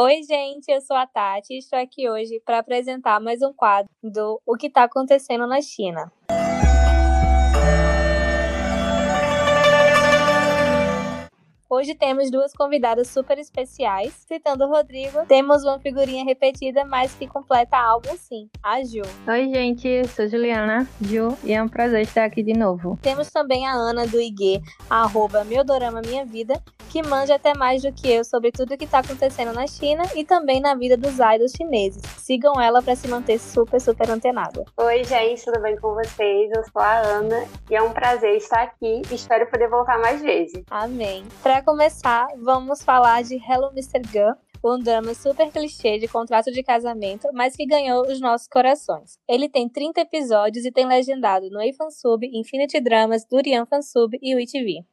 Oi, gente, eu sou a Tati e estou aqui hoje para apresentar mais um quadro do O que está acontecendo na China. Hoje temos duas convidadas super especiais. Citando o Rodrigo, temos uma figurinha repetida, mas que completa álbum sim, a Ju. Oi, gente, sou Juliana, Ju, e é um prazer estar aqui de novo. Temos também a Ana do IG, arroba Meudorama Minha Vida, que manja até mais do que eu sobre tudo o que está acontecendo na China e também na vida dos idols chineses. Sigam ela para se manter super, super antenada. Oi, gente, tudo bem com vocês? Eu sou a Ana e é um prazer estar aqui. Espero poder voltar mais vezes. Amém. Para começar, vamos falar de Hello Mr. Gun, um drama super clichê de contrato de casamento, mas que ganhou os nossos corações. Ele tem 30 episódios e tem legendado no iFansub, Infinity Dramas, Durian Fansub e o ITV.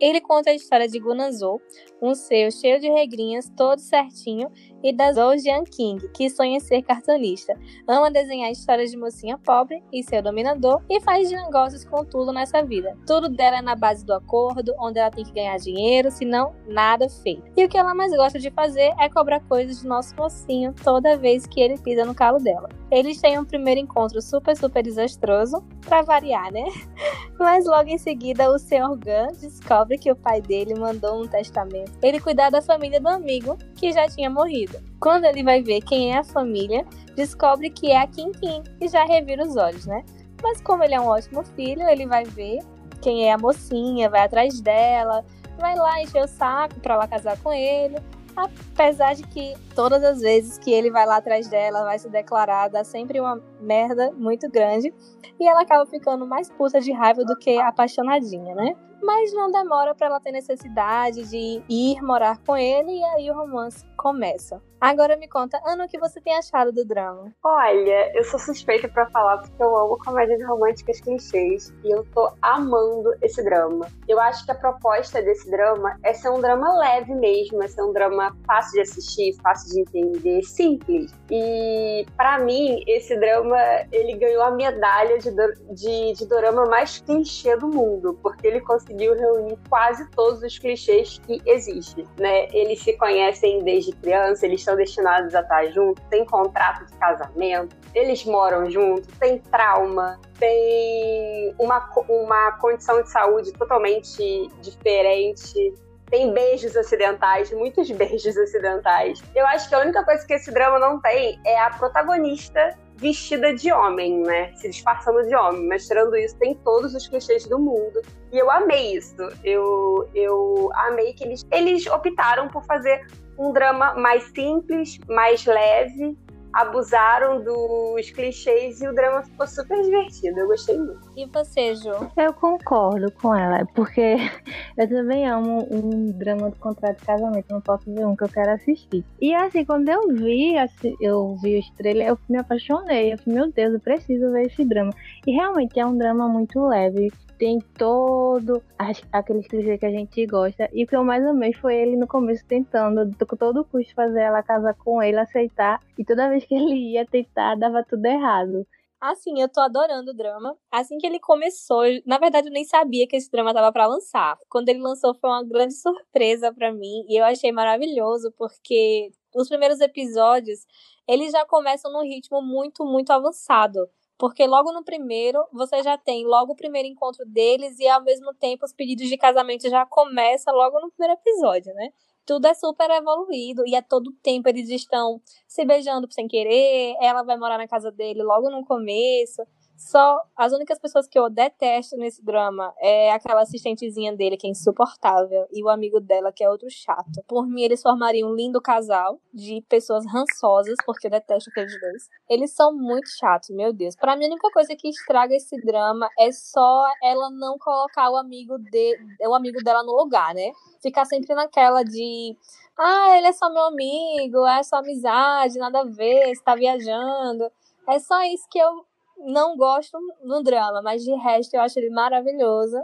Ele conta a história de Gunanzou, um ser cheio de regrinhas, todo certinho, e da Zhou Jianqing, que sonha ser cartunista. Ama desenhar histórias de mocinha pobre e seu dominador e faz negócios com tudo nessa vida. Tudo dela é na base do acordo, onde ela tem que ganhar dinheiro, senão nada feito. E o que ela mais gosta de fazer é cobrar coisas do nosso mocinho toda vez que ele pisa no calo dela. Eles têm um primeiro encontro super, super desastroso, pra variar, né? Mas logo em seguida, o Sr. Gun descobre que o pai dele mandou um testamento. Ele cuidar da família do amigo, que já tinha morrido. Quando ele vai ver quem é a família, descobre que é a Kim Kim e já revira os olhos, né? Mas como ele é um ótimo filho, ele vai ver quem é a mocinha, vai atrás dela, vai lá encher o saco pra lá casar com ele. Apesar de que todas as vezes que ele vai lá atrás dela, vai se declarar, dá sempre uma merda muito grande. E ela acaba ficando mais puta de raiva do que apaixonadinha, né? Mas não demora para ela ter necessidade de ir morar com ele e aí o romance começa. Agora me conta, Ana, o que você tem achado do drama? Olha, eu sou suspeita para falar porque eu amo comédias românticas clichês e eu tô amando esse drama. Eu acho que a proposta desse drama é ser um drama leve mesmo, é ser um drama fácil de assistir, fácil de entender, simples. E para mim, esse drama, ele ganhou a medalha de, de, de drama mais clichê do mundo, porque ele conseguiu reunir quase todos os clichês que existem, né? Eles se conhecem desde criança, eles são destinados a estar juntos, tem contrato de casamento, eles moram juntos, tem trauma, tem uma, uma condição de saúde totalmente diferente, tem beijos ocidentais, muitos beijos ocidentais. Eu acho que a única coisa que esse drama não tem é a protagonista vestida de homem, né? Se disfarçando de homem. Mas tirando isso, tem todos os clichês do mundo. E eu amei isso. Eu, eu amei que eles, eles optaram por fazer um drama mais simples, mais leve, abusaram dos clichês e o drama ficou super divertido. Eu gostei muito. E você, Ju? Eu concordo com ela, porque eu também amo um drama de contrato de casamento. Não posso ver um que eu quero assistir. E assim, quando eu vi, assim, eu vi os trailers, eu me apaixonei. Eu falei, meu Deus, eu preciso ver esse drama. E realmente é um drama muito leve tem todo as, aqueles clichês que a gente gosta. E o que eu mais amei foi ele no começo tentando, com todo custo, fazer ela casar com ele, aceitar. E toda vez que ele ia tentar, dava tudo errado. Assim, eu tô adorando o drama. Assim que ele começou, na verdade eu nem sabia que esse drama tava para lançar. Quando ele lançou foi uma grande surpresa para mim e eu achei maravilhoso porque os primeiros episódios, eles já começam num ritmo muito, muito avançado. Porque logo no primeiro, você já tem logo o primeiro encontro deles e ao mesmo tempo os pedidos de casamento já começam logo no primeiro episódio, né? Tudo é super evoluído e a todo tempo eles estão se beijando sem querer, ela vai morar na casa dele logo no começo. Só as únicas pessoas que eu detesto nesse drama é aquela assistentezinha dele, que é insuportável, e o amigo dela, que é outro chato. Por mim, eles formariam um lindo casal de pessoas rançosas, porque eu detesto aqueles dois. Eles são muito chatos, meu Deus. Para mim, a única coisa que estraga esse drama é só ela não colocar o amigo, de, o amigo dela no lugar, né? Ficar sempre naquela de ah, ele é só meu amigo, é só amizade, nada a ver, está viajando. É só isso que eu não gosto no drama, mas de resto eu acho ele maravilhoso.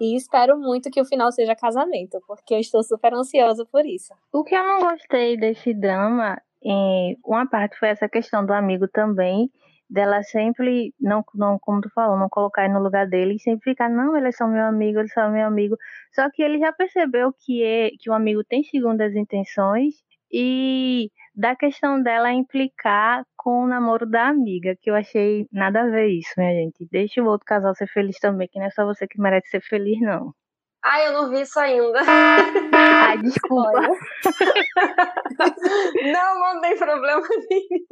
E espero muito que o final seja casamento, porque eu estou super ansiosa por isso. O que eu não gostei desse drama, uma parte foi essa questão do amigo também, dela sempre, não, não como tu falou, não colocar ele no lugar dele e sempre ficar, não, ele é só meu amigo, ele é só meu amigo. Só que ele já percebeu que, é, que o amigo tem segundas intenções E da questão dela implicar com o namoro da amiga, que eu achei nada a ver isso, minha gente. Deixa o outro casal ser feliz também, que não é só você que merece ser feliz, não. Ah, eu não vi isso ainda. Ai, desculpa. não, não tem problema nenhum.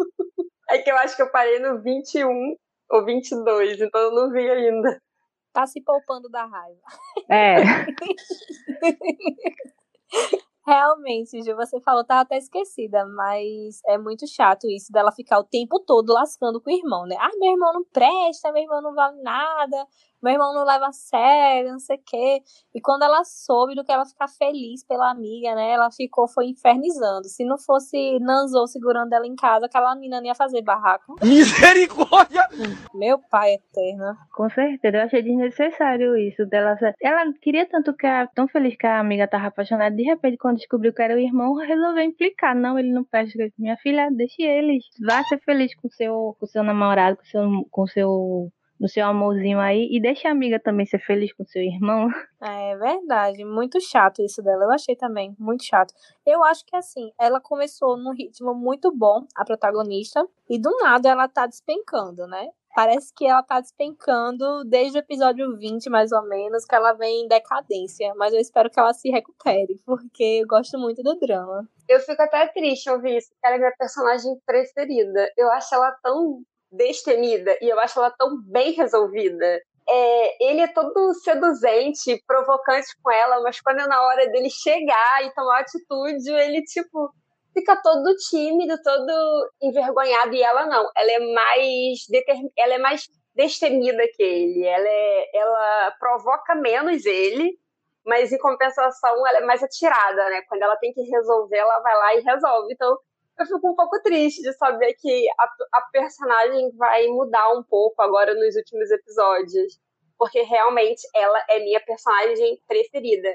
É que eu acho que eu parei no 21 ou 22, então eu não vi ainda. Tá se poupando da raiva. É. Realmente, Ju, você falou, tava até esquecida, mas é muito chato isso dela ficar o tempo todo lascando com o irmão, né? Ah, meu irmão não presta, meu irmão não vale nada, meu irmão não leva a sério, não sei o quê. E quando ela soube do que ela ficar feliz pela amiga, né? Ela ficou, foi infernizando. Se não fosse Nanzou segurando ela em casa, aquela menina não ia fazer barraco. Misericórdia! Meu pai eterno. Com certeza, eu achei desnecessário isso dela. Ela queria tanto que era tão feliz que a amiga tava apaixonada. De repente, quando descobriu que era o irmão, resolveu implicar. Não, ele não presta. Minha filha, deixe eles. Vá ser feliz com seu, com seu namorado, com seu, com seu no seu amorzinho aí e deixa a amiga também ser feliz com seu irmão. É verdade, muito chato isso dela. Eu achei também muito chato. Eu acho que assim, ela começou num ritmo muito bom, a protagonista, e do nada ela tá despencando, né? Parece que ela tá despencando desde o episódio 20, mais ou menos, que ela vem em decadência. Mas eu espero que ela se recupere, porque eu gosto muito do drama. Eu fico até triste ouvir isso, porque ela é minha personagem preferida. Eu acho ela tão destemida e eu acho ela tão bem resolvida. É, ele é todo seduzente, provocante com ela, mas quando é na hora dele chegar e tomar atitude, ele, tipo, fica todo tímido, todo envergonhado, e ela não. Ela é mais determin... ela é mais destemida que ele. Ela, é... ela provoca menos ele, mas em compensação ela é mais atirada, né? Quando ela tem que resolver, ela vai lá e resolve. Então, eu fico um pouco triste de saber que a, a personagem vai mudar um pouco agora nos últimos episódios. Porque realmente ela é minha personagem preferida.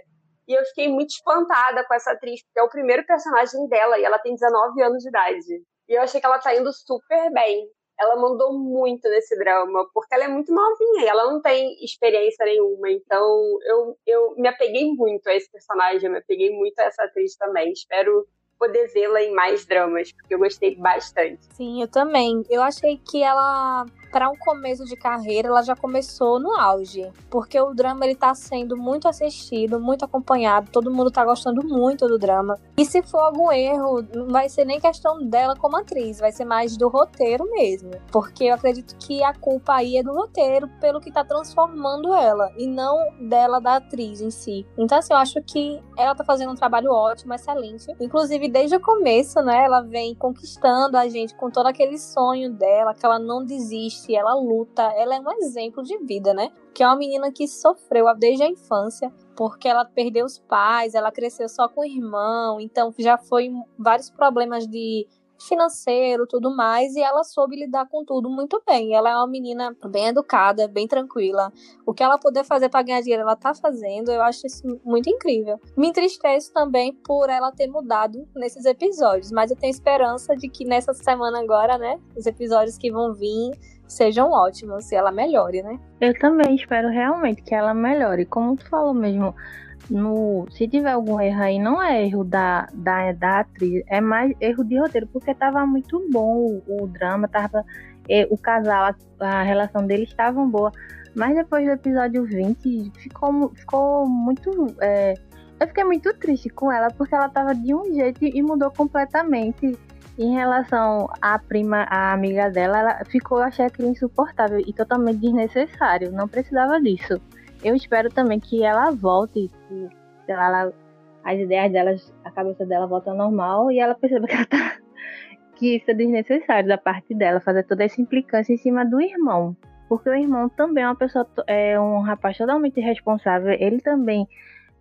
E eu fiquei muito espantada com essa atriz, porque é o primeiro personagem dela e ela tem 19 anos de idade. E eu achei que ela tá indo super bem. Ela mandou muito nesse drama, porque ela é muito novinha e ela não tem experiência nenhuma. Então eu, eu me apeguei muito a esse personagem, eu me apeguei muito a essa atriz também. Espero poder vê-la em mais dramas, porque eu gostei bastante. Sim, eu também. Eu achei que ela para um começo de carreira, ela já começou no auge, porque o drama ele tá sendo muito assistido, muito acompanhado, todo mundo tá gostando muito do drama. E se for algum erro, não vai ser nem questão dela como atriz, vai ser mais do roteiro mesmo, porque eu acredito que a culpa aí é do roteiro pelo que tá transformando ela e não dela da atriz em si. Então assim, eu acho que ela tá fazendo um trabalho ótimo, excelente. Inclusive desde o começo, né, ela vem conquistando a gente com todo aquele sonho dela, que ela não desiste desiste, ela luta, ela é um exemplo de vida, né? Que é uma menina que sofreu desde a infância, porque ela perdeu os pais, ela cresceu só com o irmão, então já foi vários problemas de financeiro, tudo mais, e ela soube lidar com tudo muito bem. Ela é uma menina bem educada, bem tranquila. O que ela puder fazer para ganhar dinheiro, ela tá fazendo. Eu acho isso muito incrível. Me entristeço também por ela ter mudado nesses episódios, mas eu tenho esperança de que nessa semana agora, né, os episódios que vão vir sejam ótimos e ela melhore, né? Eu também espero realmente que ela melhore. Como tu falou mesmo, no, se tiver algum erro aí, não é erro da, da, da atriz, é mais erro de roteiro, porque tava muito bom o, o drama, tava, o casal, a, a relação deles estavam boa. Mas depois do episódio 20, ficou, ficou muito. É, eu fiquei muito triste com ela, porque ela tava de um jeito e mudou completamente. Em relação à prima, à amiga dela, ela ficou, achei aquilo insuportável e totalmente desnecessário. Não precisava disso. Eu espero também que ela volte, que, lá, ela, as ideias dela, a cabeça dela volta ao normal e ela perceba que ela tá. que isso é desnecessário da parte dela, fazer toda essa implicância em cima do irmão. Porque o irmão também é uma pessoa, é um rapaz totalmente responsável, ele também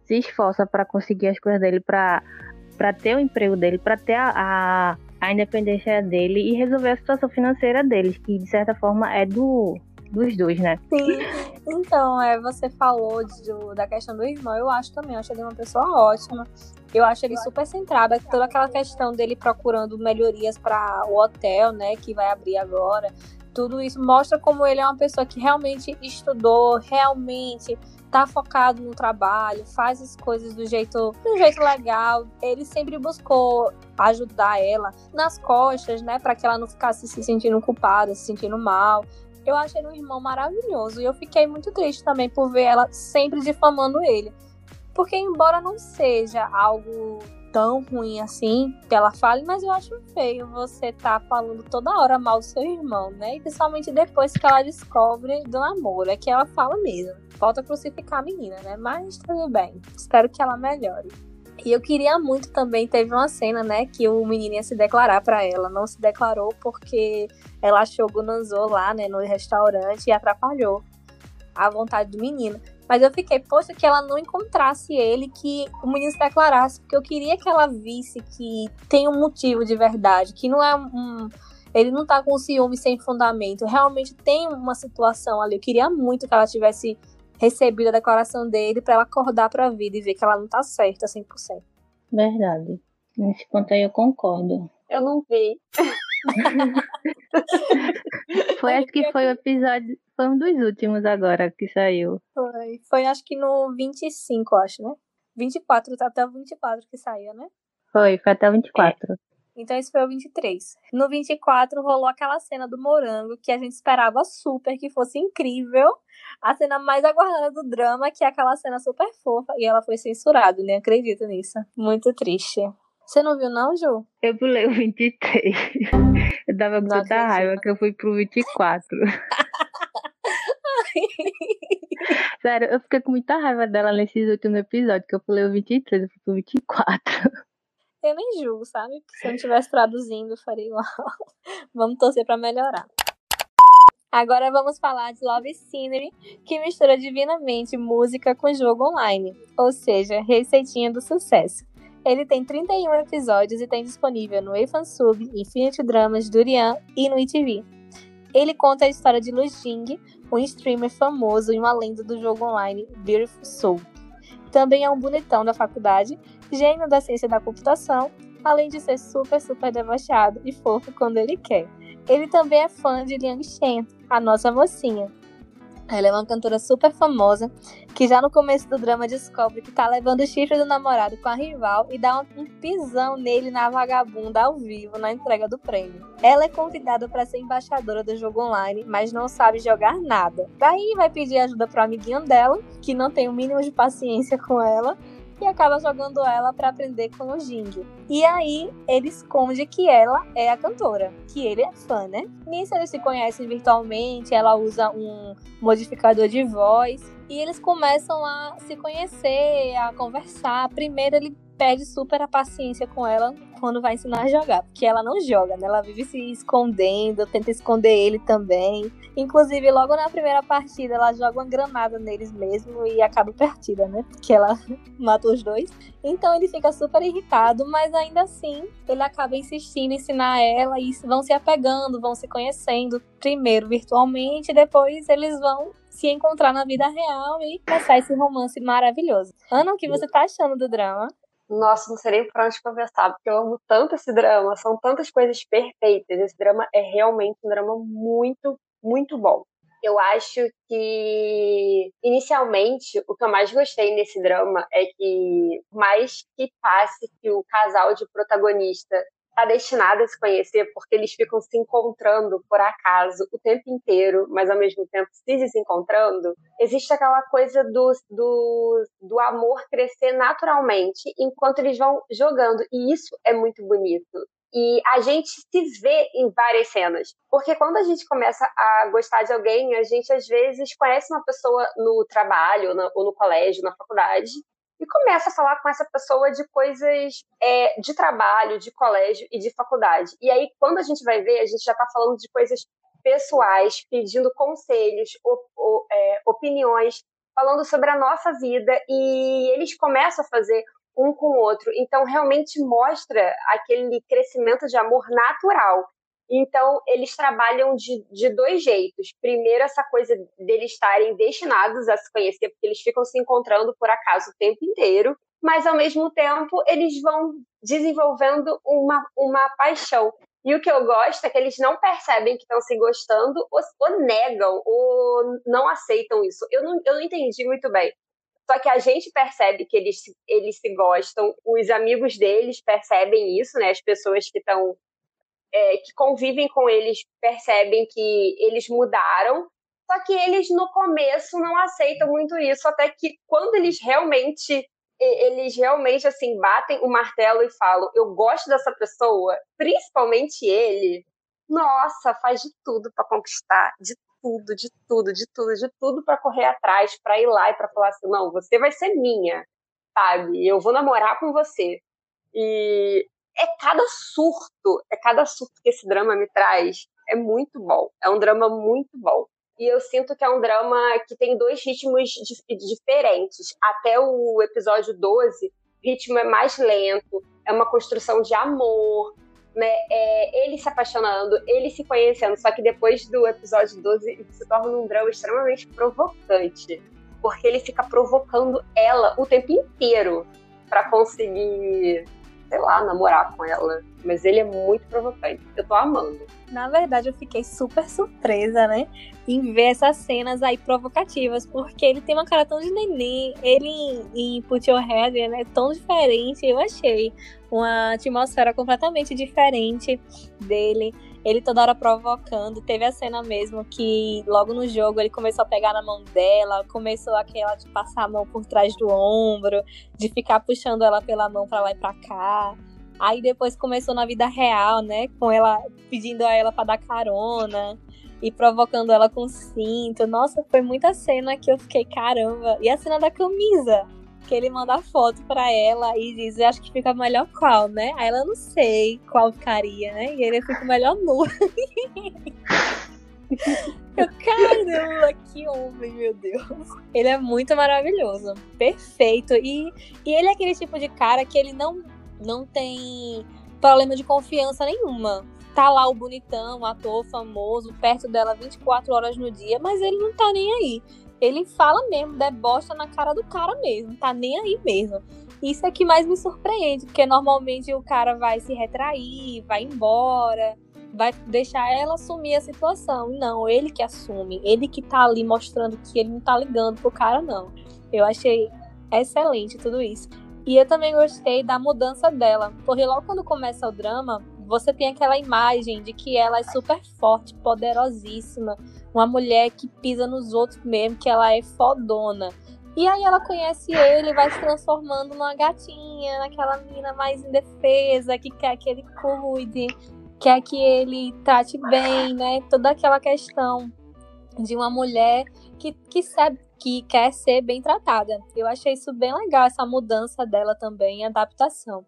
se esforça para conseguir as coisas dele, para ter o emprego dele, para ter a, a, a independência dele e resolver a situação financeira deles, que de certa forma é do dos dois, né? Sim. Então, é, você falou de, da questão do irmão, eu acho também, eu acho ele uma pessoa ótima. Eu acho ele super centrado, toda aquela questão dele procurando melhorias para o hotel, né, que vai abrir agora. Tudo isso mostra como ele é uma pessoa que realmente estudou, realmente tá focado no trabalho, faz as coisas do jeito, do jeito legal. Ele sempre buscou ajudar ela nas costas, né, para que ela não ficasse se sentindo culpada, se sentindo mal. Eu achei ele um irmão maravilhoso e eu fiquei muito triste também por ver ela sempre difamando ele. Porque embora não seja algo tão ruim assim que ela fale, mas eu acho feio você tá falando toda hora mal do seu irmão, né? E principalmente depois que ela descobre do namoro, é que ela fala mesmo. Falta crucificar a menina, né? Mas tudo bem. Espero que ela melhore. E eu queria muito também, teve uma cena, né, que o menino ia se declarar para ela. Não se declarou porque ela achou o lá, né, no restaurante e atrapalhou a vontade do menino. Mas eu fiquei, poxa, que ela não encontrasse ele, que o menino se declarasse, porque eu queria que ela visse que tem um motivo de verdade, que não é um. Ele não tá com ciúme sem fundamento. Realmente tem uma situação ali. Eu queria muito que ela tivesse recebido a declaração dele para ela acordar para a vida e ver que ela não tá certa 100%. Verdade. Nesse ponto aí eu concordo. Eu não vi. foi, acho que foi o episódio. Foi um dos últimos agora que saiu. Foi. Foi acho que no 25, acho, né? 24, tá até o 24 que saiu, né? Foi, foi até o 24. É. Então esse foi o 23. No 24 rolou aquela cena do morango que a gente esperava super que fosse incrível. A cena mais aguardada do drama, que é aquela cena super fofa. E ela foi censurada, nem acredito nisso. Muito triste. Você não viu, não, Ju? Eu pulei o 23. Eu tava com tanta raiva que eu fui pro 24. Sério, eu fiquei com muita raiva dela nesses últimos episódios, que eu pulei o 23, eu fui pro 24. Eu nem julgo, sabe? Se eu não estivesse traduzindo, eu faria igual. vamos torcer pra melhorar. Agora vamos falar de Love Scenery, que mistura divinamente música com jogo online, ou seja, receitinha do sucesso. Ele tem 31 episódios e tem disponível no eFansub, Infinity Dramas, Durian e no ITV. Ele conta a história de Lu Jing, um streamer famoso e uma lenda do jogo online Beautiful Soul. Também é um bonitão da faculdade, gênio da ciência da computação, além de ser super, super debochado e fofo quando ele quer. Ele também é fã de Liang Shen, a nossa mocinha, ela é uma cantora super famosa que já no começo do drama descobre que tá levando o chifre do namorado com a rival e dá um, pisão nele na vagabunda ao vivo na entrega do prêmio. Ela é convidada para ser embaixadora do jogo online, mas não sabe jogar nada. Daí vai pedir ajuda pro amiguinho dela, que não tem o mínimo de paciência com ela, e acaba jogando ela para aprender com o Jing. E aí ele esconde que ela é a cantora, que ele é fã, né? Nisso eles se conhecem virtualmente, ela usa um modificador de voz e eles começam a se conhecer, a conversar. Primeiro ele perde super a paciência com ela quando vai ensinar a jogar, porque ela não joga, né? Ela vive se escondendo, tenta esconder ele também. Inclusive, logo na primeira partida, ela joga uma granada neles mesmo e acaba perdida, né? Porque ela mata os dois. Então ele fica super irritado, mas ainda assim ele acaba insistindo em ensinar ela e vão se apegando, vão se conhecendo, primeiro virtualmente, depois eles vão se encontrar na vida real e começar esse romance maravilhoso. Ana, o que você tá achando do drama? Nossa, não sei nem por onde porque eu amo tanto esse drama, são tantas coisas perfeitas. Esse drama é realmente um drama muito, muito bom. Eu acho que, inicialmente, o que eu mais gostei nesse drama é que, mais que passe que o casal de protagonista está destinado a se conhecer porque eles ficam se encontrando por acaso o tempo inteiro, mas ao mesmo tempo se desencontrando, existe aquela coisa do, do, do amor crescer naturalmente enquanto eles vão jogando. E isso é muito bonito. E a gente se vê em várias cenas. Porque quando a gente começa a gostar de alguém, a gente às vezes conhece uma pessoa no trabalho, ou no colégio, na faculdade, e começa a falar com essa pessoa de coisas é, de trabalho, de colégio e de faculdade. E aí, quando a gente vai ver, a gente já está falando de coisas pessoais, pedindo conselhos, op, op, é, opiniões, falando sobre a nossa vida, e eles começam a fazer um com o outro. Então, realmente mostra aquele crescimento de amor natural. Então, eles trabalham de, de dois jeitos. Primeiro, essa coisa deles estarem destinados a se conhecer, porque eles ficam se encontrando por acaso o tempo inteiro, mas ao mesmo tempo eles vão desenvolvendo uma, uma paixão. E o que eu gosto é que eles não percebem que estão se gostando ou, ou, negam ou não aceitam isso. Eu não, eu não entendi muito bem. Só que a gente percebe que eles, eles se gostam, os amigos deles percebem isso, né? As pessoas que estão é, que convivem com eles percebem que eles mudaram, só que eles no começo não aceitam muito isso, até que quando eles realmente eles realmente assim batem o martelo e falam: "Eu gosto dessa pessoa", principalmente ele. Nossa, faz de tudo para conquistar, de tudo, de tudo, de tudo, de tudo para correr atrás, para ir lá e para falar assim: "Não, você vai ser minha". Sabe? Eu vou namorar com você. E é cada surto, é cada surto que esse drama me traz. É muito bom. É um drama muito bom. E eu sinto que é um drama que tem dois ritmos diferentes. Até o episódio 12, o ritmo é mais lento, é uma construção de amor, né? É ele se apaixonando, ele se conhecendo. Só que depois do episódio 12, se torna um drama extremamente provocante. Porque ele fica provocando ela o tempo inteiro para conseguir sei lá, namorar com ela. Mas ele é muito provocante. Eu tô amando. Na verdade, eu fiquei super surpresa, né? Em ver essas cenas aí provocativas, porque ele tem uma cara tão de neném. Ele em, Put Your Head é tão diferente, eu achei. Uma atmosfera completamente diferente dele ele toda hora provocando. Teve a cena mesmo que logo no jogo ele começou a pegar na mão dela, começou aquela de passar a mão por trás do ombro, de ficar puxando ela pela mão para lá e pra cá. Aí depois começou na vida real, né? Com ela pedindo a ela para dar carona e provocando ela com cinto. Nossa, foi muita cena que eu fiquei caramba. E a cena da camisa que ele manda a foto pra ela e diz, acho que fica melhor qual, né? Aí ela não sei qual ficaria, né? E ele fica melhor nu. Eu, caramba, que homem, meu Deus. Ele é muito maravilhoso. Perfeito. E, e ele é aquele tipo de cara que ele não, não tem problema de confiança nenhuma. Tá lá o bonitão, o ator famoso, perto dela 24 horas no dia, mas ele não tá nem aí ele fala mesmo, debocha na cara do cara mesmo, tá nem aí mesmo. Isso é que mais me surpreende, porque normalmente o cara vai se retrair, vai embora, vai deixar ela assumir a situação. Não, ele que assume, ele que tá ali mostrando que ele não tá ligando pro cara, não. Eu achei excelente tudo isso. E eu também gostei da mudança dela, porque logo quando começa o drama, você tem aquela imagem de que ela é super forte, poderosíssima, uma mulher que pisa nos outros mesmo, que ela é fodona. E aí ela conhece ele, vai se transformando numa gatinha, naquela menina mais indefesa, que quer que ele cuide, quer que ele trate bem, né? Toda aquela questão de uma mulher que, que sabe que quer ser bem tratada. Eu achei isso bem legal, essa mudança dela também, adaptação.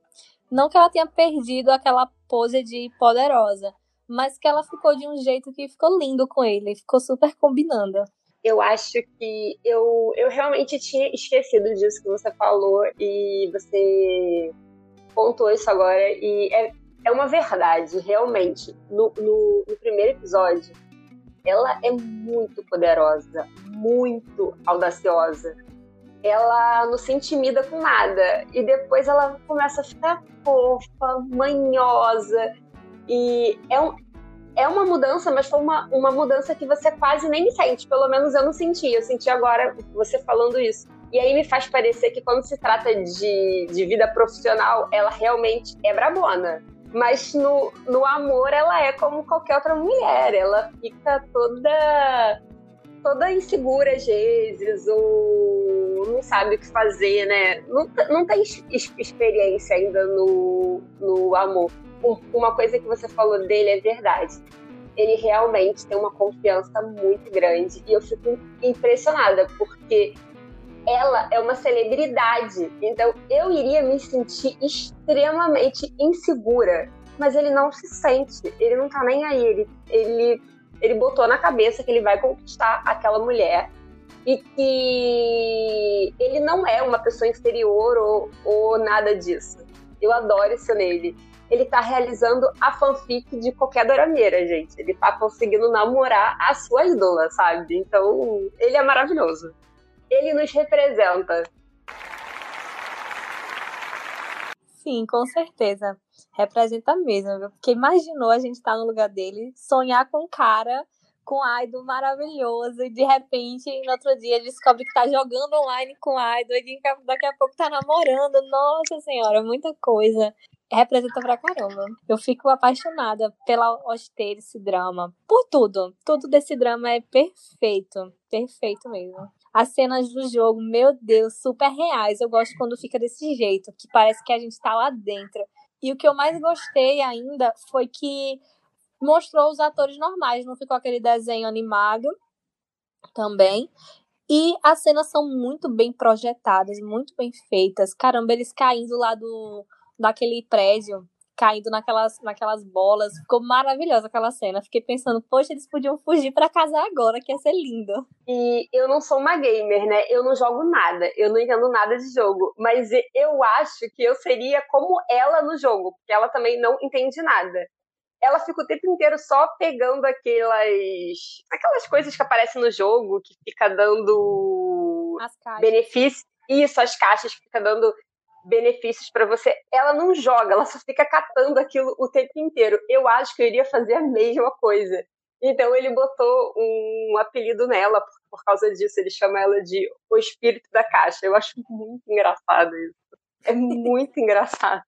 Não que ela tenha perdido aquela pose de poderosa, mas que ela ficou de um jeito que ficou lindo com ele, ficou super combinando. Eu acho que eu, eu realmente tinha esquecido disso que você falou e você contou isso agora e é, é uma verdade, realmente. No, no, no primeiro episódio, ela é muito poderosa, muito audaciosa ela não se intimida com nada. E depois ela começa a ficar fofa, manhosa. E é, um, é uma mudança, mas foi uma, uma mudança que você quase nem sente. Pelo menos eu não senti. Eu senti agora você falando isso. E aí me faz parecer que quando se trata de, de vida profissional, ela realmente é brabona. Mas no, no amor ela é como qualquer outra mulher. Ela fica toda toda insegura às vezes, ou não sabe o que fazer, né? Não, não tem experiência ainda no, no amor. Uma coisa que você falou dele é verdade. Ele realmente tem uma confiança muito grande e eu fico impressionada porque ela é uma celebridade, então eu iria me sentir extremamente insegura, mas ele não se sente, ele não tá nem aí, ele, ele ele botou na cabeça que ele vai conquistar aquela mulher e que ele não é uma pessoa inferior ou, ou nada disso. Eu adoro isso nele. Ele tá realizando a fanfic de qualquer dorameira, gente. Ele tá conseguindo namorar a sua ídola, sabe? Então, ele é maravilhoso. Ele nos representa. Sim, com certeza. Representa mesmo, viu? Porque imaginou a gente estar tá no lugar dele, sonhar com um cara com idol maravilhoso e de repente no outro dia descobre que tá jogando online com idol e daqui a pouco tá namorando. Nossa senhora, muita coisa. Representa pra caramba. Eu fico apaixonada pela hostia desse drama. Por tudo. Tudo desse drama é perfeito. Perfeito mesmo. As cenas do jogo, meu Deus, super reais. Eu gosto quando fica desse jeito, que parece que a gente tá lá dentro. E o que eu mais gostei ainda foi que mostrou os atores normais, não ficou aquele desenho animado também. E as cenas são muito bem projetadas, muito bem feitas. Caramba, eles caindo lá do daquele prédio, caindo naquelas, naquelas bolas. Ficou maravilhosa aquela cena. Fiquei pensando, poxa, eles podiam fugir para casa agora, que ia ser lindo. E eu não sou uma gamer, né? Eu não jogo nada, eu não entendo nada de jogo. Mas eu acho que eu seria como ela no jogo, porque ela também não entende nada ela fica o tempo inteiro só pegando aquelas aquelas coisas que aparecem no jogo, que fica dando benefícios. Isso, as caixas que fica dando benefícios para você. Ela não joga, ela só fica catando aquilo o tempo inteiro. Eu acho que eu iria fazer a mesma coisa. Então ele botou um apelido nela por, por causa disso. Ele chama ela de o espírito da caixa. Eu acho muito engraçado isso. É muito engraçado.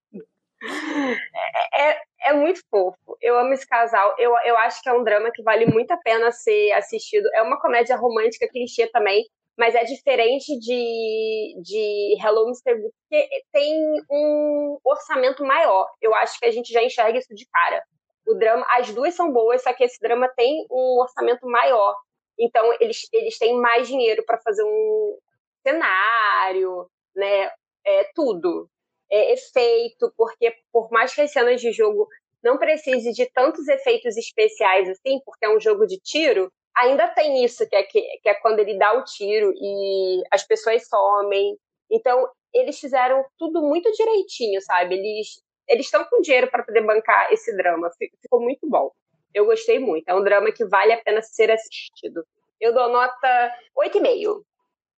É, é, é, muito fofo. Eu amo esse casal. Eu, eu acho que é um drama que vale muito a pena ser assistido. É uma comédia romântica clichê também, mas é diferente de, de Hello Mr. Good, porque tem um orçamento maior. Eu acho que a gente já enxerga isso de cara. O drama, as duas são boas, só que esse drama tem um orçamento maior. Então eles, eles têm mais dinheiro para fazer um cenário, né? É, tudo é, efeito, porque por mais que as cenas de jogo não precise de tantos efeitos especiais assim, porque é um jogo de tiro, ainda tem isso, que é, que, que é quando ele dá o tiro e as pessoas somem. Então, eles fizeram tudo muito direitinho, sabe? Eles eles estão com dinheiro para poder bancar esse drama. Ficou muito bom. Eu gostei muito. É um drama que vale a pena ser assistido. Eu dou nota 8,5.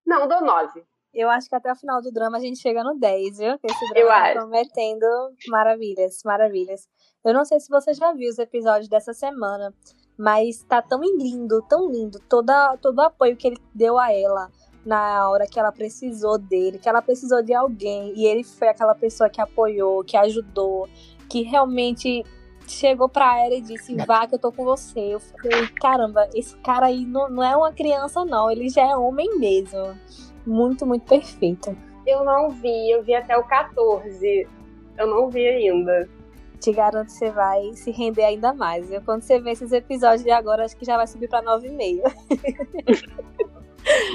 Não, dou 9. Eu acho que até o final do drama a gente chega no 10, viu? Esse drama eu tá prometendo maravilhas, maravilhas. Eu não sei se você já viu os episódios dessa semana, mas tá tão lindo, tão lindo. Toda, todo o apoio que ele deu a ela na hora que ela precisou dele, que ela precisou de alguém, e ele foi aquela pessoa que apoiou, que ajudou, que realmente chegou pra ela e disse: Vá, que eu tô com você. Eu falei: caramba, esse cara aí não, não é uma criança, não, ele já é homem mesmo muito, muito perfeita. Eu não vi, eu vi até o 14. Eu não vi ainda. Te garanto que você vai se render ainda mais. Eu, quando você vê esses episódios de agora, acho que já vai subir pra 9,5.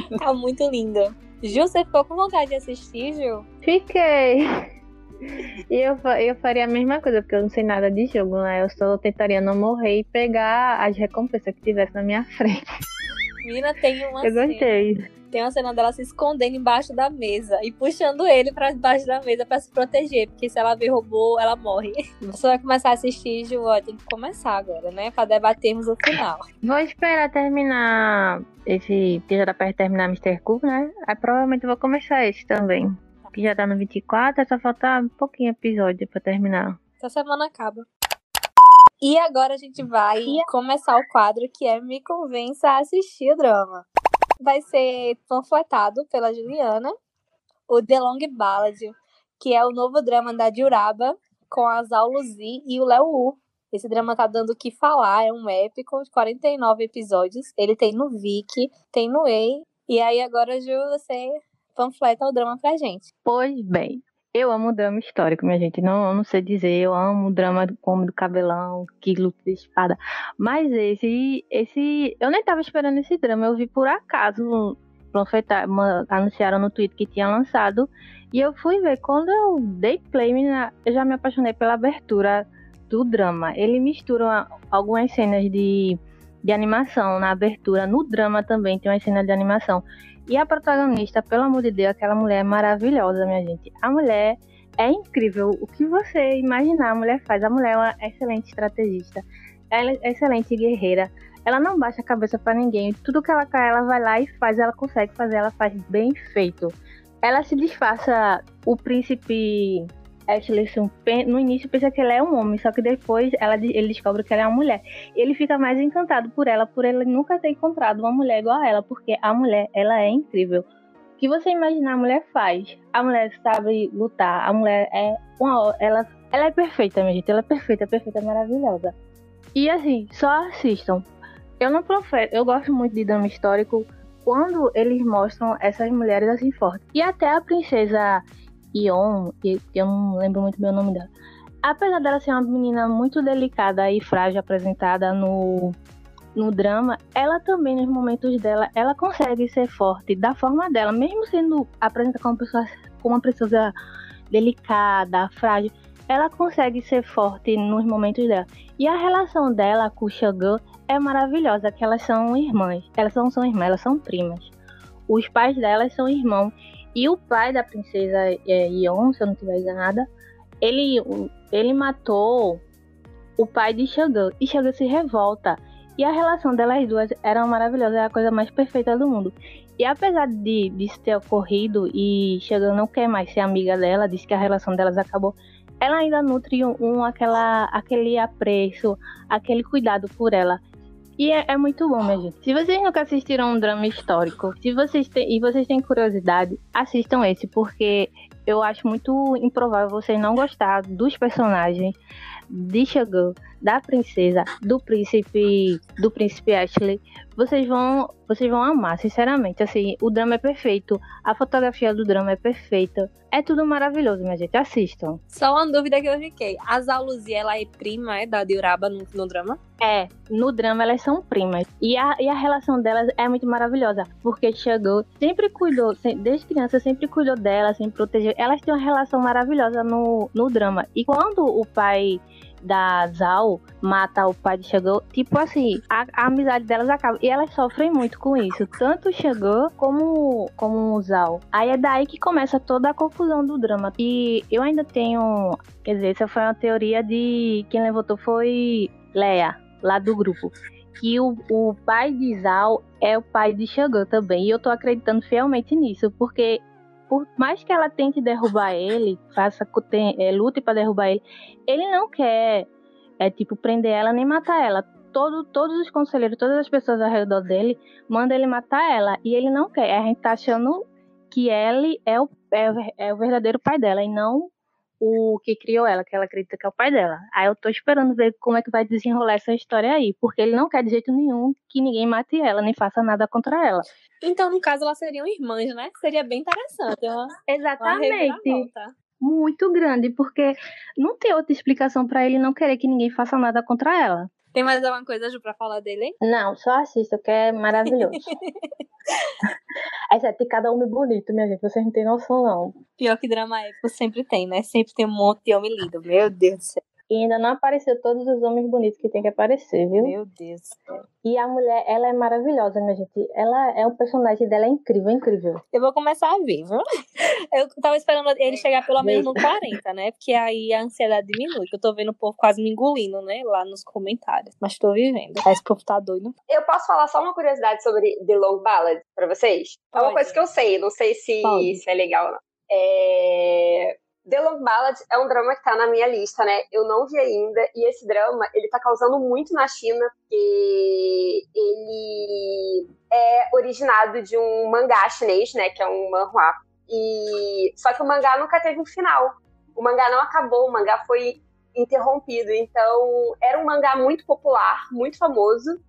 tá muito linda. Ju, você ficou com vontade de assistir, Ju? Fiquei. E eu, eu faria a mesma coisa, porque eu não sei nada de jogo, né? Eu só tentaria não morrer e pegar as recompensas que tivesse na minha frente. Mina, tem uma Eu gostei. Tem uma cena dela se escondendo embaixo da mesa e puxando ele pra debaixo da mesa pra se proteger, porque se ela ver robô, ela morre. Você vai começar a assistir, Ju, ó, tem que começar agora, né? Pra debatermos o final. Vou esperar terminar esse, que já tá perto de terminar Mr. Cool, né? Aí provavelmente vou começar esse também. Que já tá no 24, só falta um pouquinho episódio pra terminar. Essa semana acaba. E agora a gente vai começar o quadro que é Me Convença a Assistir o Drama vai ser panfletado pela Juliana, o The Long Ballad, que é o novo drama da Diuraba, com a Zau Luzi e o Léo U. Esse drama tá dando o que falar, é um épico de 49 episódios. Ele tem no Viki, tem no Ei. E aí agora, Ju, você panfleta o drama pra gente. Pois bem, eu amo drama histórico, minha gente. Não, não sei dizer, eu amo drama como do cabelão, que luta de espada. Mas esse, esse. Eu nem tava esperando esse drama, eu vi por acaso. anunciaram no Twitter que tinha lançado. E eu fui ver. Quando eu dei play, eu já me apaixonei pela abertura do drama. Ele mistura algumas cenas de, de animação na abertura. No drama também tem uma cena de animação. E a protagonista, pelo amor de Deus, aquela mulher é maravilhosa, minha gente. A mulher é incrível. O que você imaginar a mulher faz. A mulher é uma excelente estrategista. Ela é excelente guerreira. Ela não baixa a cabeça para ninguém. Tudo que ela quer, ela vai lá e faz. Ela consegue fazer, ela faz bem feito. Ela se disfarça. O príncipe Ashley no início pensa que ela é um homem, só que depois ela, ele descobre que ela é uma mulher. Ele fica mais encantado por ela, por ele nunca ter encontrado uma mulher igual a ela, porque a mulher, ela é incrível. O que você imaginar a mulher faz? A mulher sabe lutar, a mulher é uma, ela, ela é perfeita, minha gente, ela é perfeita, perfeita, maravilhosa. E assim, só assistam. Eu não profeto, eu gosto muito de drama histórico quando eles mostram essas mulheres assim fortes. E até a princesa Ion, que eu não lembro muito bem o nome dela. Apesar dela ser uma menina muito delicada e frágil apresentada no, no drama, ela também, nos momentos dela, ela consegue ser forte da forma dela, mesmo sendo apresentada como pessoa, como uma pessoa delicada, frágil, ela consegue ser forte nos momentos dela. E a relação dela com o Shogun é maravilhosa, que elas são irmãs. Elas não são irmãs, elas são primas. Os pais delas são irmãos e o pai da princesa é, Ion, se eu não estiver enganada, ele, ele matou o pai de Shogun. E Shogun se revolta. E a relação delas duas era maravilhosa, era a coisa mais perfeita do mundo. E apesar de disso ter ocorrido e Shogun não quer mais ser amiga dela, diz que a relação delas acabou, ela ainda nutre um, um aquela, aquele apreço, aquele cuidado por ela. E é, é, muito bom, minha gente. Se vocês nunca assistiram um drama histórico, se vocês têm, e vocês têm curiosidade, assistam esse, porque eu acho muito improvável vocês não gostar dos personagens de Shogun, da princesa, do príncipe, do príncipe Ashley, vocês vão, vocês vão amar, sinceramente. Assim, o drama é perfeito, a fotografia do drama é perfeita, é tudo maravilhoso, minha gente. Assistam. Só uma dúvida que eu fiquei: a Zaluzi, ela é prima é da Diuraba no, no drama? É, no drama elas são primas. E a, e a relação delas é muito maravilhosa. Porque chegou, sempre cuidou, desde criança, sempre cuidou dela, sempre protegeu. Elas têm uma relação maravilhosa no, no drama. E quando o pai da Zal mata o pai de Chegou, tipo assim, a, a, amizade delas acaba. E elas sofrem muito com isso. Tanto Chegou como, como o Zal. Aí é daí que começa toda a confusão do drama. E eu ainda tenho. Quer dizer, essa foi uma teoria de. Quem levantou foi Leia, lá do grupo. Que o, o pai de Zal é o pai de Chegou também. E eu tô acreditando fielmente nisso, porque por mais que ela tente derrubar ele, faça é, lute para derrubar ele, ele não quer é tipo prender ela nem matar ela. Todo, todos os conselheiros, todas as pessoas ao redor dele mandam ele matar ela e ele não quer. A gente tá achando que ele é o, é, é o verdadeiro pai dela e não o que criou ela, que ela acredita que é o pai dela. Aí eu tô esperando ver como é que vai desenrolar essa história aí, porque ele não quer de jeito nenhum que ninguém mate ela, nem faça nada contra ela. Então, no caso, elas seriam irmãs, né? Seria bem interessante. Uma, Exatamente. Uma Muito grande, porque não tem outra explicação para ele não querer que ninguém faça nada contra ela. Tem mais alguma coisa, Ju, pra falar dele? Não, só assista, que é maravilhoso. É de cada homem bonito, minha gente. Vocês não têm noção, não. Pior que drama épico sempre tem, né? Sempre tem um monte de homem lindo. Meu Deus do céu. E ainda não apareceu todos os homens bonitos que tem que aparecer, viu? Meu Deus. E a mulher, ela é maravilhosa, minha gente. Ela é um personagem dela é incrível, incrível. Eu vou começar a ver, viu? Eu tava esperando ele chegar pelo menos no 40, né? Porque aí a ansiedade diminui. Que eu tô vendo o povo quase me engolindo, né? Lá nos comentários. Mas tô vivendo. Esse povo tá doido. Eu posso falar só uma curiosidade sobre The Long Ballad pra vocês? Pode. É uma coisa que eu sei, não sei se, se é legal ou não. É The Long Ballad é um drama que tá na minha lista, né? Eu não vi ainda. E esse drama, ele tá causando muito na China, porque ele é originado de um mangá chinês, né? Que é um manhua. E... Só que o mangá nunca teve um final. O mangá não acabou, o mangá foi interrompido. Então, era um mangá muito popular, muito famoso.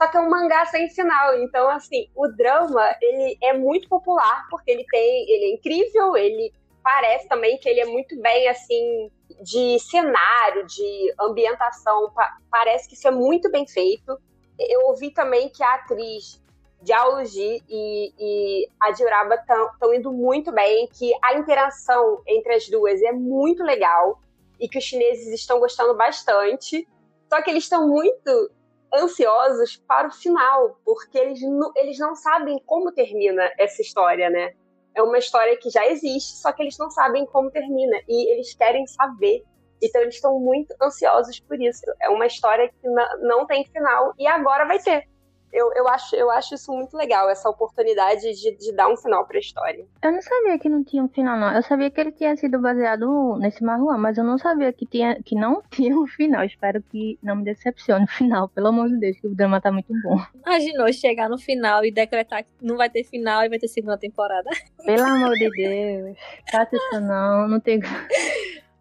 Só que é um mangá sem final. Então, assim, o drama, ele é muito popular, porque ele tem... Ele é incrível, ele parece também que ele é muito bem assim de cenário, de ambientação. Parece que isso é muito bem feito. Eu ouvi também que a atriz Dialogi e, e a Dioraba estão indo muito bem, que a interação entre as duas é muito legal e que os chineses estão gostando bastante. Só que eles estão muito ansiosos para o final, porque eles eles não sabem como termina essa história, né? É uma história que já existe, só que eles não sabem como termina. E eles querem saber. Então eles estão muito ansiosos por isso. É uma história que não tem final e agora vai ter eu, eu, acho, eu acho isso muito legal, essa oportunidade de, de dar um final pra história. Eu não sabia que não tinha um final, não. Eu sabia que ele tinha sido baseado nesse Marruan, mas eu não sabia que, tinha, que não tinha um final. Espero que não me decepcione o final, pelo amor de Deus, que o drama tá muito bom. Imaginou chegar no final e decretar que não vai ter final e vai ter segunda temporada. Pelo amor de Deus. Faça isso não, não tem.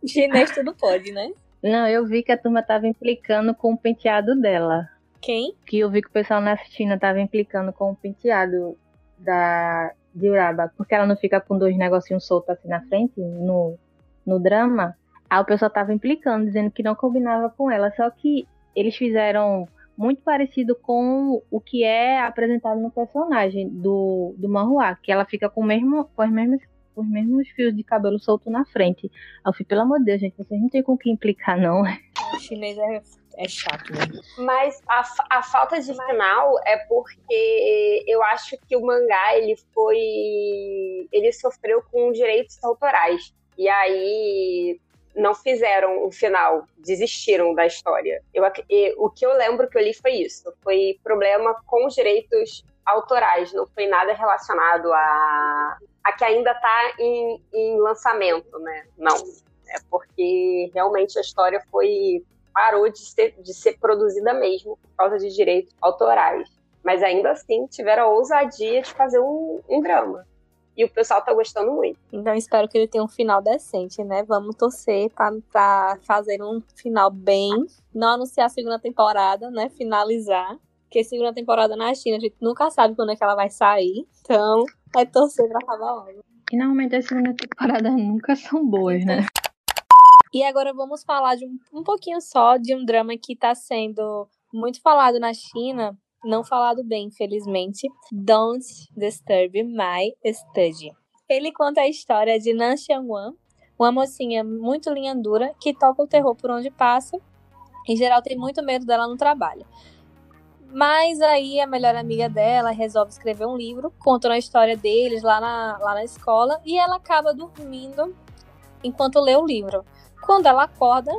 Chinês tudo pode, né? Não, eu vi que a turma tava implicando com o penteado dela. Quem? Que eu vi que o pessoal na China tava implicando com o penteado da Uraba, porque ela não fica com dois negocinhos soltos assim na frente, no, no drama. Aí o pessoal tava implicando, dizendo que não combinava com ela. Só que eles fizeram muito parecido com o que é apresentado no personagem do, do Manhua, que ela fica com, mesmo, com, as mesmas, com os mesmos fios de cabelo solto na frente. Aí eu fui, pelo amor de Deus, gente, vocês não tem com o que implicar, não. O chinês é é chato mesmo. Mas a, a falta de final é porque eu acho que o mangá ele foi. ele sofreu com direitos autorais. E aí não fizeram o final, desistiram da história. Eu, o que eu lembro que eu li foi isso: foi problema com os direitos autorais, não foi nada relacionado a, a que ainda está em, em lançamento, né? Não. É porque realmente a história foi parou de ser, de ser produzida mesmo por causa de direitos autorais. Mas ainda assim tiveram a ousadia de fazer um, um drama. E o pessoal tá gostando muito. Então espero que ele tenha um final decente, né? Vamos torcer pra fazer um final bem. Não anunciar a segunda temporada, né? Finalizar. Porque segunda temporada na China, a gente nunca sabe quando é que ela vai sair. Então, é torcer pra acabar logo. E normalmente as segunda temporada nunca são boas, né? E agora vamos falar de um, um pouquinho só de um drama que está sendo muito falado na China, não falado bem, infelizmente. Don't Disturb My Study. Ele conta a história de Nan Xiangwan, uma mocinha muito linha dura que toca o terror por onde passa. Em geral, tem muito medo dela no trabalho. Mas aí a melhor amiga dela resolve escrever um livro, contando a história deles lá na, lá na escola, e ela acaba dormindo enquanto lê o livro. Quando ela acorda,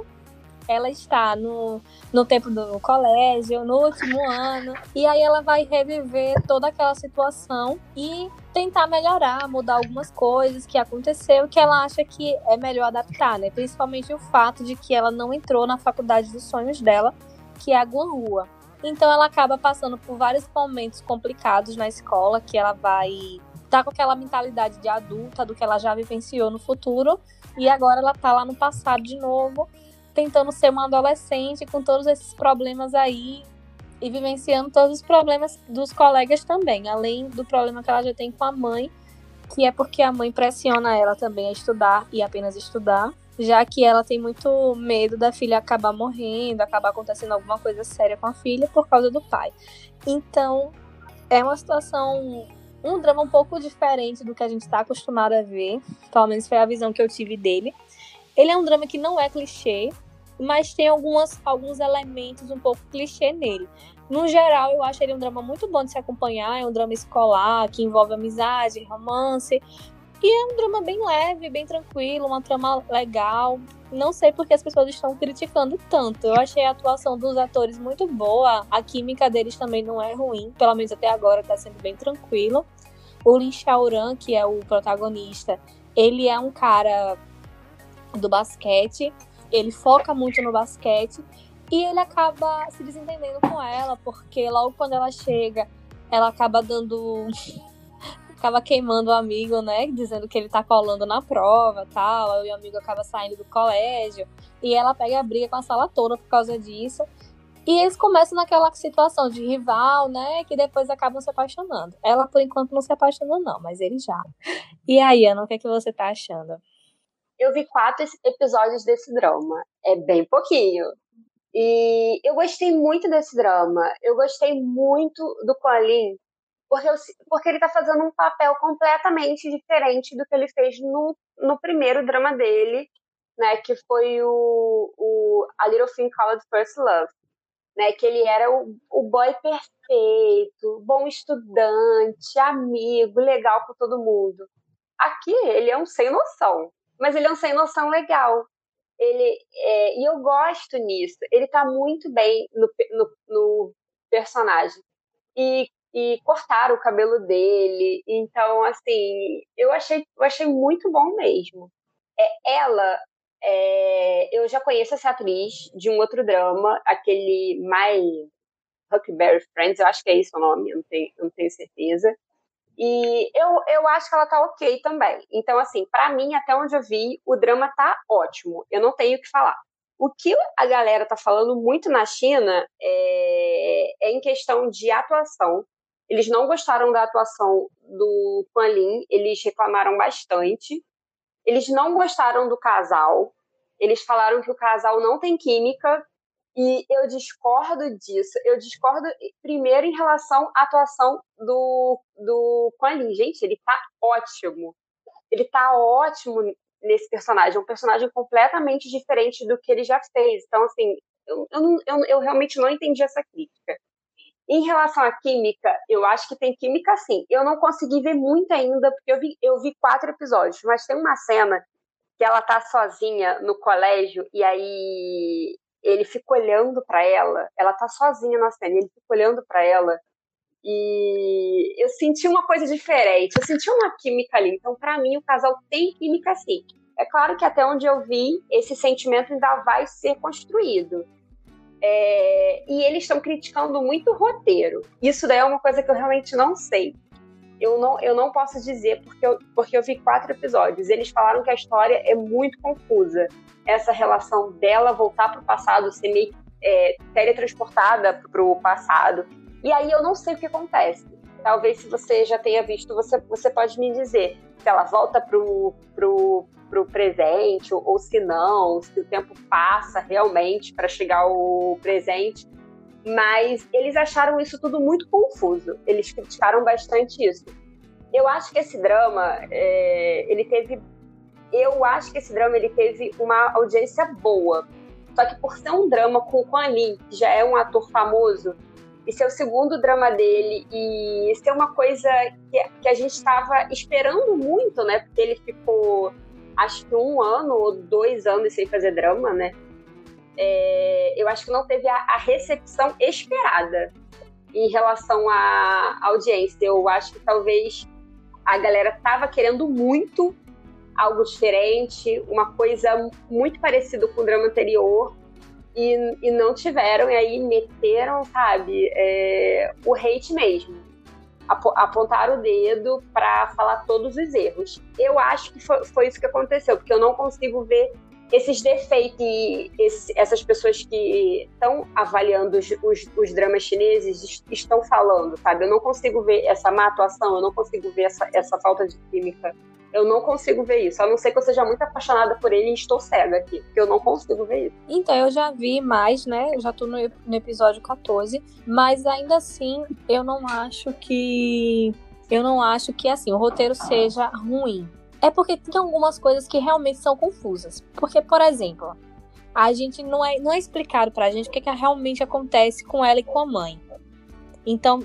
ela está no, no tempo do colégio, no último ano, e aí ela vai reviver toda aquela situação e tentar melhorar, mudar algumas coisas que aconteceu que ela acha que é melhor adaptar, né? Principalmente o fato de que ela não entrou na faculdade dos sonhos dela, que é a Guanhua. Então ela acaba passando por vários momentos complicados na escola, que ela vai tá com aquela mentalidade de adulta do que ela já vivenciou no futuro, e agora ela tá lá no passado de novo, tentando ser uma adolescente com todos esses problemas aí e vivenciando todos os problemas dos colegas também, além do problema que ela já tem com a mãe, que é porque a mãe pressiona ela também a estudar e apenas estudar, já que ela tem muito medo da filha acabar morrendo, acabar acontecendo alguma coisa séria com a filha por causa do pai. Então, é uma situação um drama um pouco diferente do que a gente está acostumado a ver. Pelo menos foi a visão que eu tive dele. Ele é um drama que não é clichê, mas tem algumas, alguns elementos um pouco clichê nele. No geral, eu acho ele um drama muito bom de se acompanhar. É um drama escolar que envolve amizade, romance. E é um drama bem leve, bem tranquilo, uma trama legal. Não sei porque as pessoas estão criticando tanto. Eu achei a atuação dos atores muito boa. A química deles também não é ruim. Pelo menos até agora está sendo bem tranquilo. O Lin Xiaoran, que é o protagonista, ele é um cara do basquete, ele foca muito no basquete e ele acaba se desentendendo com ela, porque logo quando ela chega, ela acaba dando. Acaba queimando o amigo, né? Dizendo que ele tá colando na prova tal. Aí o amigo acaba saindo do colégio. E ela pega a briga com a sala toda por causa disso. E eles começam naquela situação de rival, né? Que depois acabam se apaixonando. Ela, por enquanto, não se apaixonou, não, mas ele já. E aí, Ana, o que, é que você tá achando? Eu vi quatro episódios desse drama. É bem pouquinho. E eu gostei muito desse drama. Eu gostei muito do Colin, porque, eu, porque ele tá fazendo um papel completamente diferente do que ele fez no, no primeiro drama dele, né? Que foi o, o A Little Thing Called First Love né? Que ele era o, o boy perfeito, bom estudante, amigo, legal com todo mundo. Aqui ele é um sem noção, mas ele é um sem noção legal. Ele é, e eu gosto nisso. Ele tá muito bem no, no, no personagem. E, e cortaram o cabelo dele. Então, assim, eu achei, eu achei muito bom mesmo. É, ela, é, eu já conheço essa atriz de um outro drama, aquele My Huckleberry Friends, eu acho que é isso o nome, eu não tenho, eu não tenho certeza. E eu, eu acho que ela tá ok também. Então, assim, para mim, até onde eu vi, o drama tá ótimo. Eu não tenho o que falar. O que a galera tá falando muito na China é, é em questão de atuação. Eles não gostaram da atuação do Quan Lin, eles reclamaram bastante. Eles não gostaram do casal. Eles falaram que o casal não tem química, e eu discordo disso. Eu discordo, primeiro, em relação à atuação do, do Quan Lin. Gente, ele tá ótimo. Ele tá ótimo nesse personagem. É um personagem completamente diferente do que ele já fez. Então, assim, eu, eu, eu, eu realmente não entendi essa crítica. Em relação à química, eu acho que tem química sim. Eu não consegui ver muito ainda, porque eu vi, eu vi quatro episódios, mas tem uma cena que ela tá sozinha no colégio e aí ele fica olhando para ela, ela tá sozinha na cena, ele fica olhando para ela e eu senti uma coisa diferente, eu senti uma química ali. Então, para mim, o casal tem química sim. É claro que até onde eu vi, esse sentimento ainda vai ser construído. É... E eles estão criticando muito o roteiro. Isso daí é uma coisa que eu realmente não sei. Eu não, eu não posso dizer porque eu, porque eu vi quatro episódios. Eles falaram que a história é muito confusa essa relação dela voltar para o passado, ser meio é, teletransportada para o passado. E aí eu não sei o que acontece. Talvez se você já tenha visto, você, você pode me dizer se ela volta pro, pro, pro presente, ou, ou se não, se o tempo passa realmente para chegar ao presente. Mas eles acharam isso tudo muito confuso. Eles criticaram bastante isso. Eu acho que esse drama, é, ele teve eu acho que esse drama ele teve uma audiência boa. Só que por ser um drama com o Quan Lin, que já é um ator famoso, e ser o segundo drama dele, e ser uma coisa que, que a gente estava esperando muito, né? Porque ele ficou, acho que um ano ou dois anos sem fazer drama, né? É, eu acho que não teve a, a recepção esperada em relação à audiência. Eu acho que talvez a galera tava querendo muito algo diferente, uma coisa muito parecida com o drama anterior, e, e não tiveram, e aí meteram, sabe, é, o hate mesmo. Apontaram o dedo para falar todos os erros. Eu acho que foi, foi, isso que aconteceu, porque eu não consigo ver esses defeitos e esse, essas pessoas que estão avaliando os, os, os, dramas chineses estão falando, sabe? Eu não consigo ver essa má atuação, eu não consigo ver essa, essa falta de química eu não consigo ver isso. A não ser que eu seja muito apaixonada por ele e estou cega aqui. Porque eu não consigo ver isso. Então, eu já vi mais, né? Eu já tô no, no episódio 14. Mas ainda assim, eu não acho que. Eu não acho que assim, o roteiro seja ruim. É porque tem algumas coisas que realmente são confusas. Porque, por exemplo, a gente não é, não é explicado pra gente o que, que realmente acontece com ela e com a mãe. Então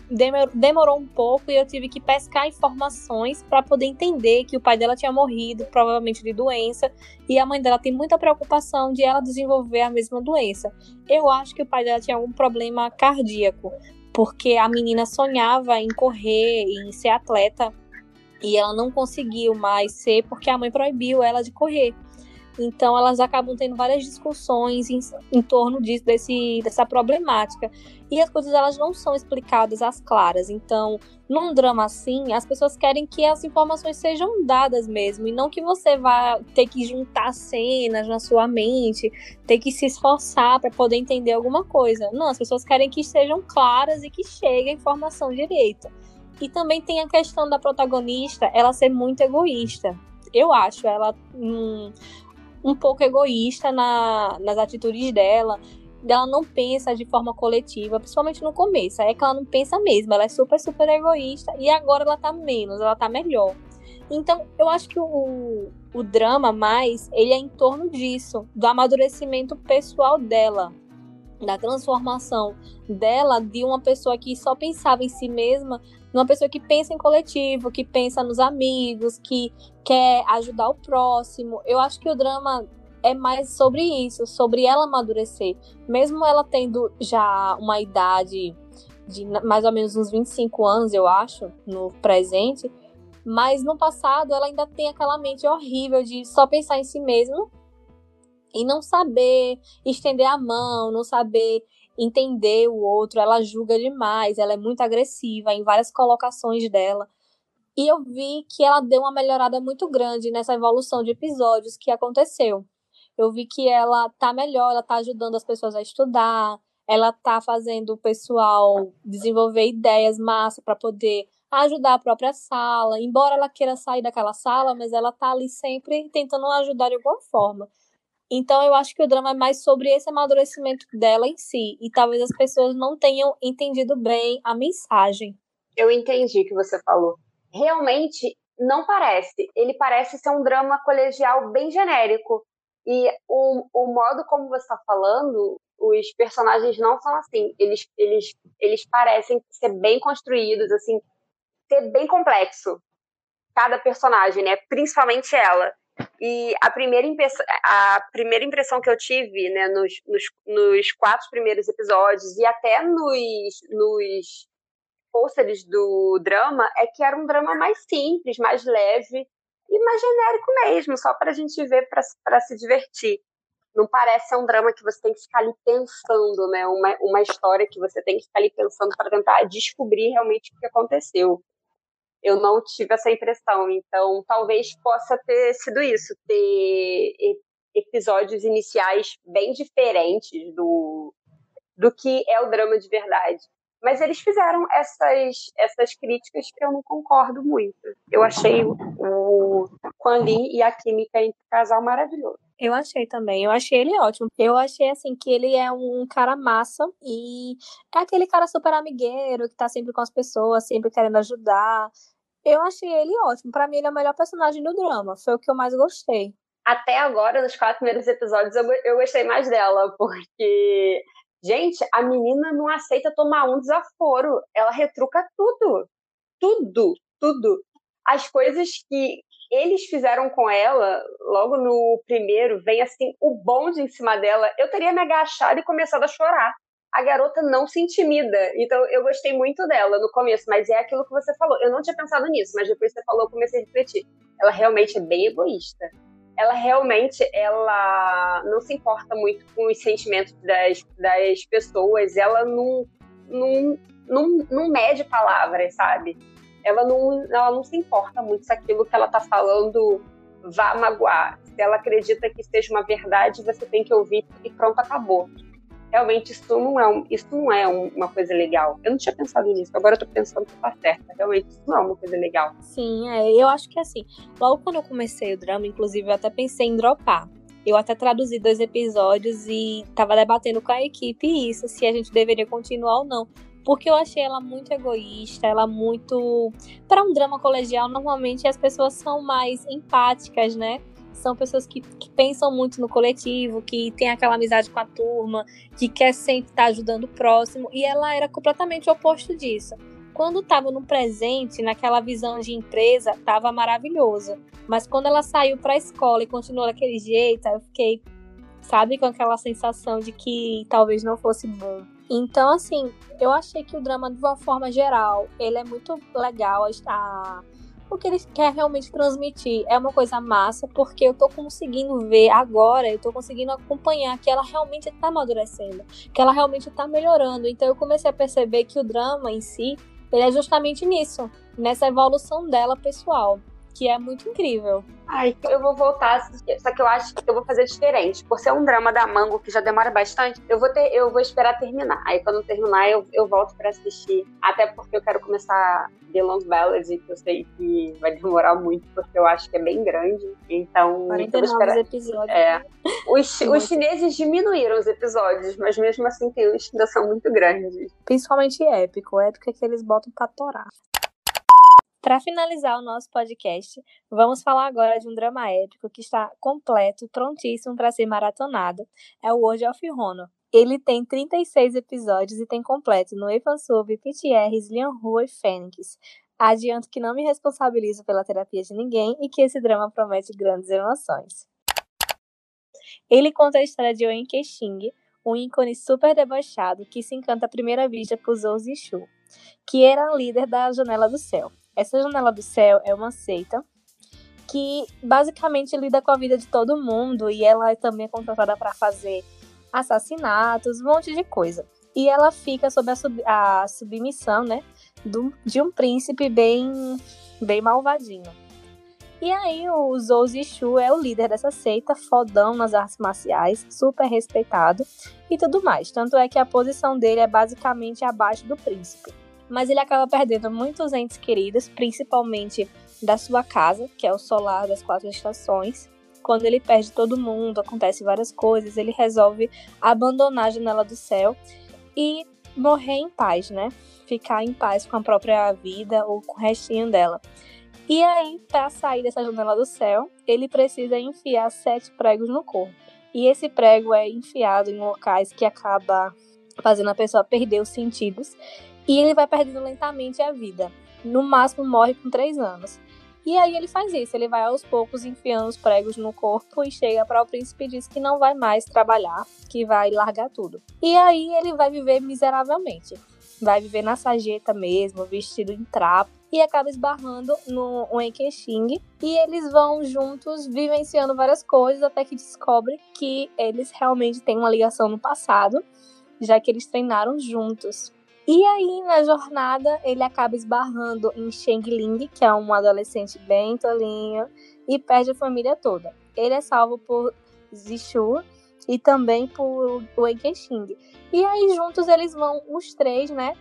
demorou um pouco e eu tive que pescar informações para poder entender que o pai dela tinha morrido, provavelmente de doença, e a mãe dela tem muita preocupação de ela desenvolver a mesma doença. Eu acho que o pai dela tinha algum problema cardíaco, porque a menina sonhava em correr, em ser atleta, e ela não conseguiu mais ser porque a mãe proibiu ela de correr. Então elas acabam tendo várias discussões em, em torno disso, desse, dessa problemática. E as coisas elas não são explicadas às claras. Então, num drama assim, as pessoas querem que as informações sejam dadas mesmo, e não que você vá ter que juntar cenas na sua mente, ter que se esforçar para poder entender alguma coisa. Não, as pessoas querem que sejam claras e que chegue a informação direita. E também tem a questão da protagonista, ela ser muito egoísta. Eu acho ela hum, um pouco egoísta na, nas atitudes dela. Ela não pensa de forma coletiva, principalmente no começo. É que ela não pensa mesmo, ela é super, super egoísta. E agora ela tá menos, ela tá melhor. Então, eu acho que o, o drama mais, ele é em torno disso, do amadurecimento pessoal dela. da transformação dela de uma pessoa que só pensava em si mesma, uma pessoa que pensa em coletivo, que pensa nos amigos, que quer ajudar o próximo. Eu acho que o drama é mais sobre isso, sobre ela amadurecer. Mesmo ela tendo já uma idade de mais ou menos uns 25 anos, eu acho, no presente, mas no passado ela ainda tem aquela mente horrível de só pensar em si mesma e não saber estender a mão, não saber entender o outro, ela julga demais, ela é muito agressiva em várias colocações dela. E eu vi que ela deu uma melhorada muito grande nessa evolução de episódios que aconteceu. Eu vi que ela tá melhor, ela tá ajudando as pessoas a estudar, ela tá fazendo o pessoal desenvolver ideias massa para poder ajudar a própria sala. Embora ela queira sair daquela sala, mas ela tá ali sempre tentando ajudar de alguma forma. Então eu acho que o drama é mais sobre esse amadurecimento dela em si. E talvez as pessoas não tenham entendido bem a mensagem. Eu entendi o que você falou. Realmente não parece. Ele parece ser um drama colegial bem genérico. E o, o modo como você está falando, os personagens não são assim. Eles, eles, eles parecem ser bem construídos, assim, ser bem complexo. Cada personagem, né? Principalmente ela. E a primeira, a primeira impressão que eu tive, né, nos, nos, nos quatro primeiros episódios e até nos, nos do drama, é que era um drama mais simples, mais leve e mais genérico mesmo, só para a gente ver para se divertir. Não parece ser um drama que você tem que ficar ali pensando, né? Uma, uma história que você tem que ficar ali pensando para tentar descobrir realmente o que aconteceu eu não tive essa impressão. Então, talvez possa ter sido isso, ter episódios iniciais bem diferentes do, do que é o drama de verdade. Mas eles fizeram essas, essas críticas que eu não concordo muito. Eu achei o, Quan Lin e a química entre o casal maravilhoso. Eu achei também, eu achei ele ótimo. Eu achei assim que ele é um cara massa e é aquele cara super amigueiro que tá sempre com as pessoas, sempre querendo ajudar. Eu achei ele ótimo. Para mim, ele é o melhor personagem do drama. Foi o que eu mais gostei. Até agora, nos quatro primeiros episódios, eu, eu gostei mais dela, porque, gente, a menina não aceita tomar um desaforo. Ela retruca tudo. Tudo, tudo. As coisas que eles fizeram com ela, logo no primeiro, vem assim, o bonde em cima dela. Eu teria me agachado e começado a chorar a garota não se intimida. Então eu gostei muito dela no começo, mas é aquilo que você falou. Eu não tinha pensado nisso, mas depois que você falou, eu comecei a refletir. Ela realmente é bem egoísta. Ela realmente ela não se importa muito com os sentimentos das, das pessoas. Ela não, não, não, não mede palavras, sabe? Ela não, ela não se importa muito se aquilo que ela tá falando vá magoar. Se ela acredita que seja uma verdade, você tem que ouvir e pronto, acabou realmente isso não é, um, isso não é uma coisa legal. Eu não tinha pensado nisso, agora eu tô pensando que tá certa. Realmente isso não é uma coisa legal. Sim, é, eu acho que assim, logo quando eu comecei o drama, inclusive eu até pensei em dropar. Eu até traduzi dois episódios e tava debatendo com a equipe isso, se a gente deveria continuar ou não. Porque eu achei ela muito egoísta, ela muito. Para um drama colegial, normalmente as pessoas são mais empáticas, né? são pessoas que, que, pensam muito no coletivo, que tem aquela amizade com a turma, que quer sempre estar ajudando o próximo, e ela era completamente oposto disso. Quando estava no presente, naquela visão de empresa, estava maravilhosa. Mas quando ela saiu para a escola e continuou daquele jeito, eu fiquei, sabe, com aquela sensação de que talvez não fosse bom. Então, assim, eu achei que o drama, de uma forma geral, ele é muito legal. A, o que ele quer realmente transmitir. É uma coisa massa, porque eu tô conseguindo ver agora, eu tô conseguindo acompanhar que ela realmente tá amadurecendo, que ela realmente tá melhorando. Então eu comecei a perceber que o drama em si, ele é justamente nisso, nessa evolução dela pessoal que é muito incrível. Ai, eu vou voltar, só que eu acho que eu vou fazer diferente. Por ser um drama da Mango que já demora bastante, eu vou ter, eu vou esperar terminar. Aí quando terminar, eu, eu volto para assistir. Até porque eu quero começar The Long Ballad, que eu sei que vai demorar muito, porque eu acho que é bem grande. Então, 49 esperar... episódios. É. Os, os chineses diminuíram os episódios, mas mesmo assim tem uns que ainda são muito grandes. Principalmente épico. Épico é que eles botam pra torar. Para finalizar o nosso podcast, vamos falar agora de um drama épico que está completo, prontíssimo para ser maratonado. É o World of Honor. Ele tem 36 episódios e tem completo no Evansub, PTRs, Lian Rua e Fênix. Adianto que não me responsabilizo pela terapia de ninguém e que esse drama promete grandes emoções. Ele conta a história de Owen Kexing, um ícone super debochado que se encanta à primeira vista por Zhou Zixu, que era líder da Janela do Céu. Essa Janela do Céu é uma seita que basicamente lida com a vida de todo mundo e ela também é contratada para fazer assassinatos, um monte de coisa. E ela fica sob a, sub, a submissão, né, do, de um príncipe bem, bem malvadinho. E aí o Zhou Zixu é o líder dessa seita, fodão nas artes marciais, super respeitado e tudo mais. Tanto é que a posição dele é basicamente abaixo do príncipe. Mas ele acaba perdendo muitos entes queridos, principalmente da sua casa, que é o solar das quatro estações. Quando ele perde todo mundo, acontece várias coisas, ele resolve abandonar a janela do céu e morrer em paz, né? Ficar em paz com a própria vida ou com o restinho dela. E aí, para sair dessa janela do céu, ele precisa enfiar sete pregos no corpo. E esse prego é enfiado em locais que acaba fazendo a pessoa perder os sentidos. E ele vai perdendo lentamente a vida. No máximo, morre com três anos. E aí ele faz isso, ele vai aos poucos enfiando os pregos no corpo e chega para o príncipe e diz que não vai mais trabalhar, que vai largar tudo. E aí ele vai viver miseravelmente. Vai viver na sarjeta mesmo, vestido em trapo e acaba esbarrando no Wenkexing e eles vão juntos vivenciando várias coisas até que descobre que eles realmente têm uma ligação no passado, já que eles treinaram juntos. E aí, na jornada, ele acaba esbarrando em Sheng Ling, que é um adolescente bem tolinho, e perde a família toda. Ele é salvo por Zixu e também por Wei Kexing. E aí, juntos, eles vão, os três, né,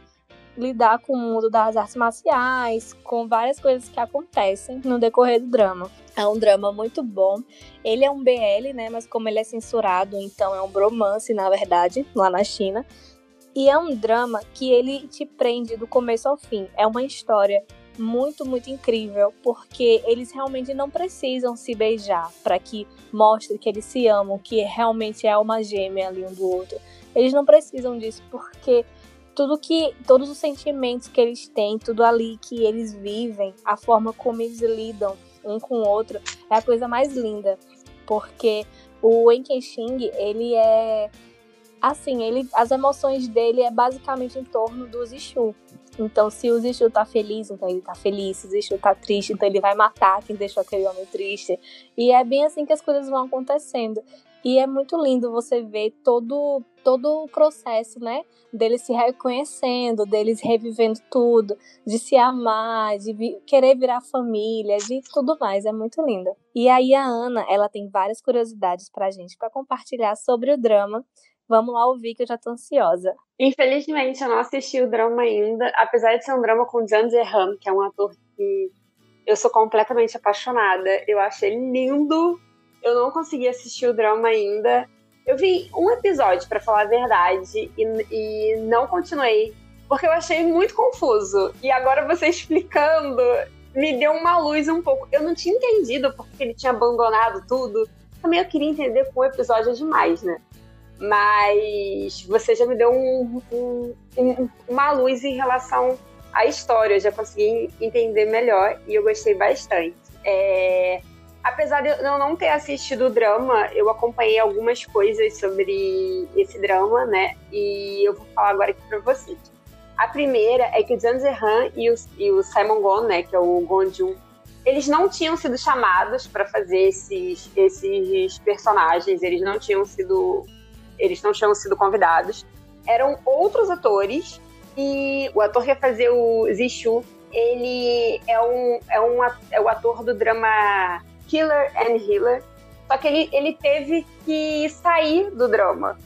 lidar com o mundo das artes marciais, com várias coisas que acontecem no decorrer do drama. É um drama muito bom. Ele é um BL, né? Mas como ele é censurado, então é um bromance, na verdade, lá na China. E é um drama que ele te prende do começo ao fim. É uma história muito, muito incrível, porque eles realmente não precisam se beijar para que mostre que eles se amam, que realmente é uma gêmea ali um do outro. Eles não precisam disso, porque tudo que todos os sentimentos que eles têm, tudo ali que eles vivem, a forma como eles lidam um com o outro é a coisa mais linda, porque o Kexing, ele é assim, ele as emoções dele é basicamente em torno do Zixu. Então, se o Zixu tá feliz, então ele tá feliz. Se o Zixu tá triste, então ele vai matar quem deixou aquele homem triste. E é bem assim que as coisas vão acontecendo. E é muito lindo você ver todo, todo o processo, né? Deles se reconhecendo, deles revivendo tudo, de se amar, de vi querer virar família, de tudo mais. É muito lindo. E aí a Ana, ela tem várias curiosidades pra gente para compartilhar sobre o drama. Vamos lá ouvir que eu já tô ansiosa. Infelizmente, eu não assisti o drama ainda, apesar de ser um drama com Zhang Zhehan, que é um ator que eu sou completamente apaixonada. Eu achei lindo eu não consegui assistir o drama ainda. Eu vi um episódio, para falar a verdade, e, e não continuei, porque eu achei muito confuso. E agora você explicando me deu uma luz um pouco. Eu não tinha entendido porque ele tinha abandonado tudo. Também eu queria entender com o episódio demais, né? Mas você já me deu um, um, um, uma luz em relação à história. Eu já consegui entender melhor e eu gostei bastante. É, apesar de eu não ter assistido o drama, eu acompanhei algumas coisas sobre esse drama, né? E eu vou falar agora aqui pra vocês. A primeira é que o Zhang Zehan e o, e o Simon Gon, né, que é o Gon Jun, eles não tinham sido chamados para fazer esses, esses personagens, eles não tinham sido eles não tinham sido convidados. Eram outros atores e o ator que ia fazer o Zixu, ele é um, é um é o ator do drama Killer and Healer. Só que ele, ele teve que sair do drama,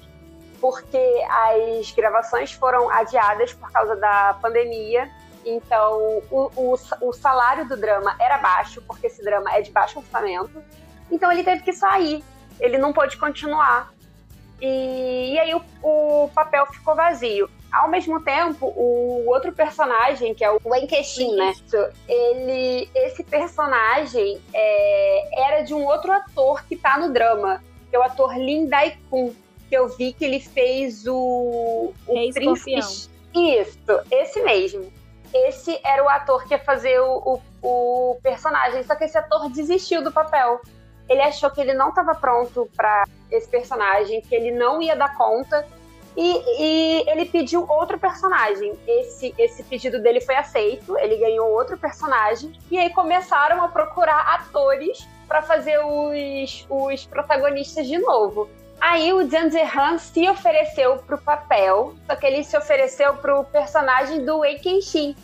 porque as gravações foram adiadas por causa da pandemia. Então, o, o, o salário do drama era baixo, porque esse drama é de baixo orçamento. Então, ele teve que sair. Ele não pôde continuar. E, e aí, o, o papel ficou vazio. Ao mesmo tempo, o outro personagem, que é o Wen Kexin, né? Ele, esse personagem é, era de um outro ator que tá no drama, que é o ator Lin Dai-kun. porque eu vi que ele fez o. o Rei príncipe. Escorpião. Isso, esse mesmo. Esse era o ator que ia fazer o, o, o personagem, só que esse ator desistiu do papel. Ele achou que ele não estava pronto para esse personagem, que ele não ia dar conta. E, e, ele pediu outro personagem. Esse, esse pedido dele foi aceito, ele ganhou outro personagem. E aí começaram a procurar atores para fazer os, os protagonistas de novo. Aí o Zhang Zehan se ofereceu pro papel, só que ele se ofereceu pro personagem do Wei Kenshin.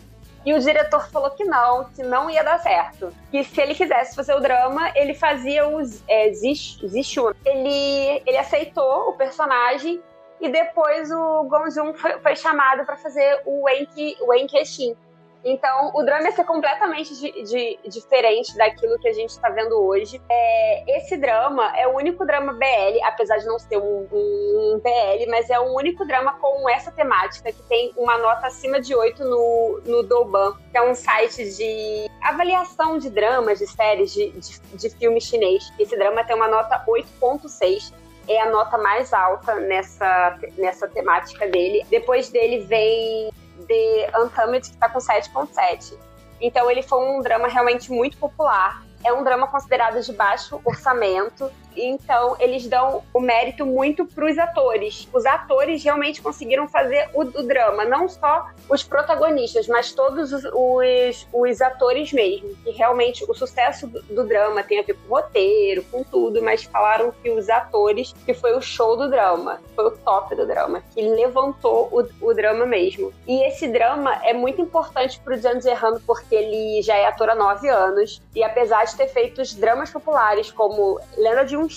E o diretor falou que não, que não ia dar certo. Que se ele quisesse fazer o drama, ele fazia o é, Zishun. Ele, ele aceitou o personagem e depois o Gonjun foi, foi chamado para fazer o Wenki, o Wenkeshin. Então, o drama ia ser completamente de, de, diferente daquilo que a gente está vendo hoje. É, esse drama é o único drama BL, apesar de não ser um, um, BL, mas é o único drama com essa temática, que tem uma nota acima de 8 no, no Douban, que é um site de avaliação de dramas, de séries, de, de, de filme chinês. Esse drama tem uma nota 8.6 é a nota mais alta nessa, nessa temática dele. Depois dele vem The Untamed, que está com 7.7. Então ele foi um drama realmente muito popular. É um drama considerado de baixo orçamento então, eles dão o mérito muito para os atores. Os atores realmente conseguiram fazer o, o, drama, não só os protagonistas, mas todos os, os, os atores mesmo. Que realmente o sucesso do, do, drama tem a ver com o roteiro, com tudo, mas falaram que os atores, que foi o show do drama, foi o top do drama, que levantou o, o drama mesmo. E esse drama é muito importante para o Jan Zerrano, porque ele já é ator há nove anos, e apesar de ter feito os dramas populares como Lenda de um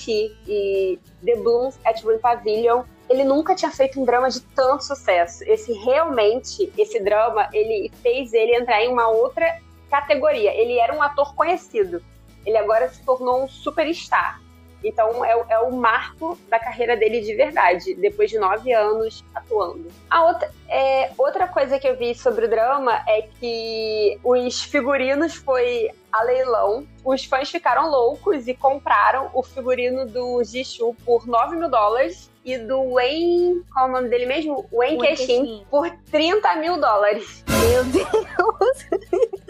E The Blooms at Green Pavilion, ele nunca tinha feito um drama de tanto sucesso. Esse realmente, esse drama, ele fez ele entrar em uma outra categoria. Ele era um ator conhecido. Ele agora se tornou um superstar. Então é, é, o marco da carreira dele de verdade, depois de nove anos atuando. A outra, é, outra coisa que eu vi sobre o drama é que os figurinos foi a leilão. Os fãs ficaram loucos e compraram o figurino do Jishu por 9 mil dólares e do Wayne, qual é o nome dele mesmo? Wayne Keshin, por 30 mil dólares. Meu Deus!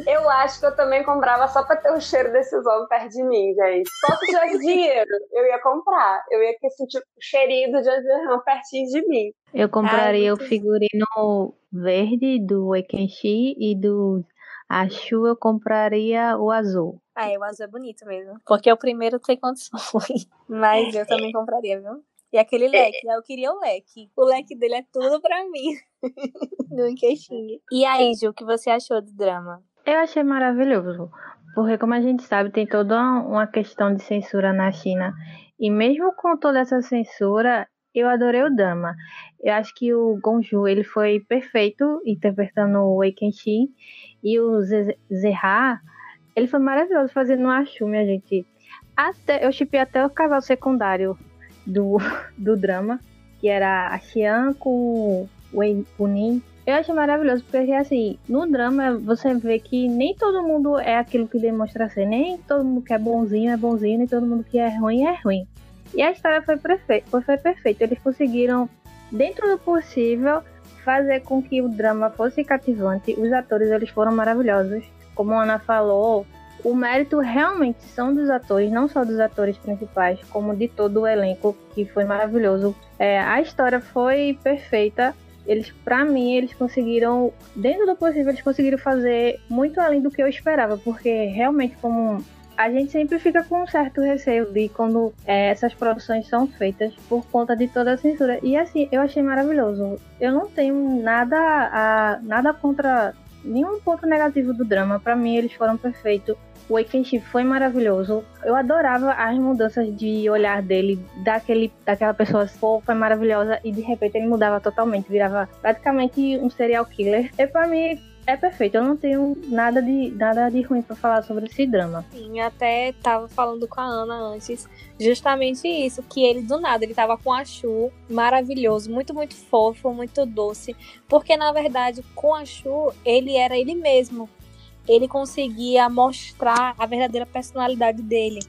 Eu acho que eu também comprava só pra ter o cheiro desses homens perto de mim, gente. Só se tivesse dinheiro, eu ia comprar. Eu ia sentir o cheirinho do John pertinho de mim. Eu compraria Ai, o figurino verde do Wekenshi e do Achu eu compraria o azul. Ah, é, o azul é bonito mesmo. Porque o primeiro tem condições. Mas eu também compraria, viu? E aquele leque, né? Eu queria o leque. O leque dele é tudo pra mim. no queixinho. E aí, Ju, o que você achou do drama? Eu achei maravilhoso. Porque, como a gente sabe, tem toda uma questão de censura na China. E mesmo com toda essa censura, eu adorei o drama. Eu acho que o Gonju ele foi perfeito interpretando o Wei Kenshin. E o Zerra, ele foi maravilhoso fazendo o Achu, minha gente. Até, eu chipei até o casal secundário do, do drama, que era a Xian com o Punin. Eu achei maravilhoso, porque assim, no drama você vê que nem todo mundo é aquilo que demonstra ser, nem todo mundo que é bonzinho é bonzinho, nem todo mundo que é ruim é ruim. E a história foi, perfeita, foi perfeita. Eles conseguiram, dentro do possível, fazer com que o drama fosse cativante. Os atores eles foram maravilhosos. Como a Ana falou, o mérito realmente são dos atores, não só dos atores principais, como de todo o elenco, que foi maravilhoso. É, a história foi perfeita. Eles, para mim, eles conseguiram, dentro do possível, eles conseguiram fazer muito além do que eu esperava, porque realmente, como a gente sempre fica com um certo receio de quando é, essas produções são feitas por conta de toda a censura. E assim, eu achei maravilhoso. Eu não tenho nada a nada contra nenhum ponto negativo do drama. Para mim, eles foram perfeitos. O Akenshi foi maravilhoso. Eu adorava as mudanças de olhar dele, daquele, daquela pessoa fofa, maravilhosa, e de repente ele mudava totalmente, virava praticamente um serial killer. E para mim é perfeito. Eu não tenho nada de, nada de ruim para falar sobre esse drama. Sim, até tava falando com a Ana antes, justamente isso, que ele do nada, ele tava com a Chu, maravilhoso, muito, muito fofo, muito doce, porque na verdade, com a Chu, ele era ele mesmo. Ele conseguia mostrar a verdadeira personalidade dele.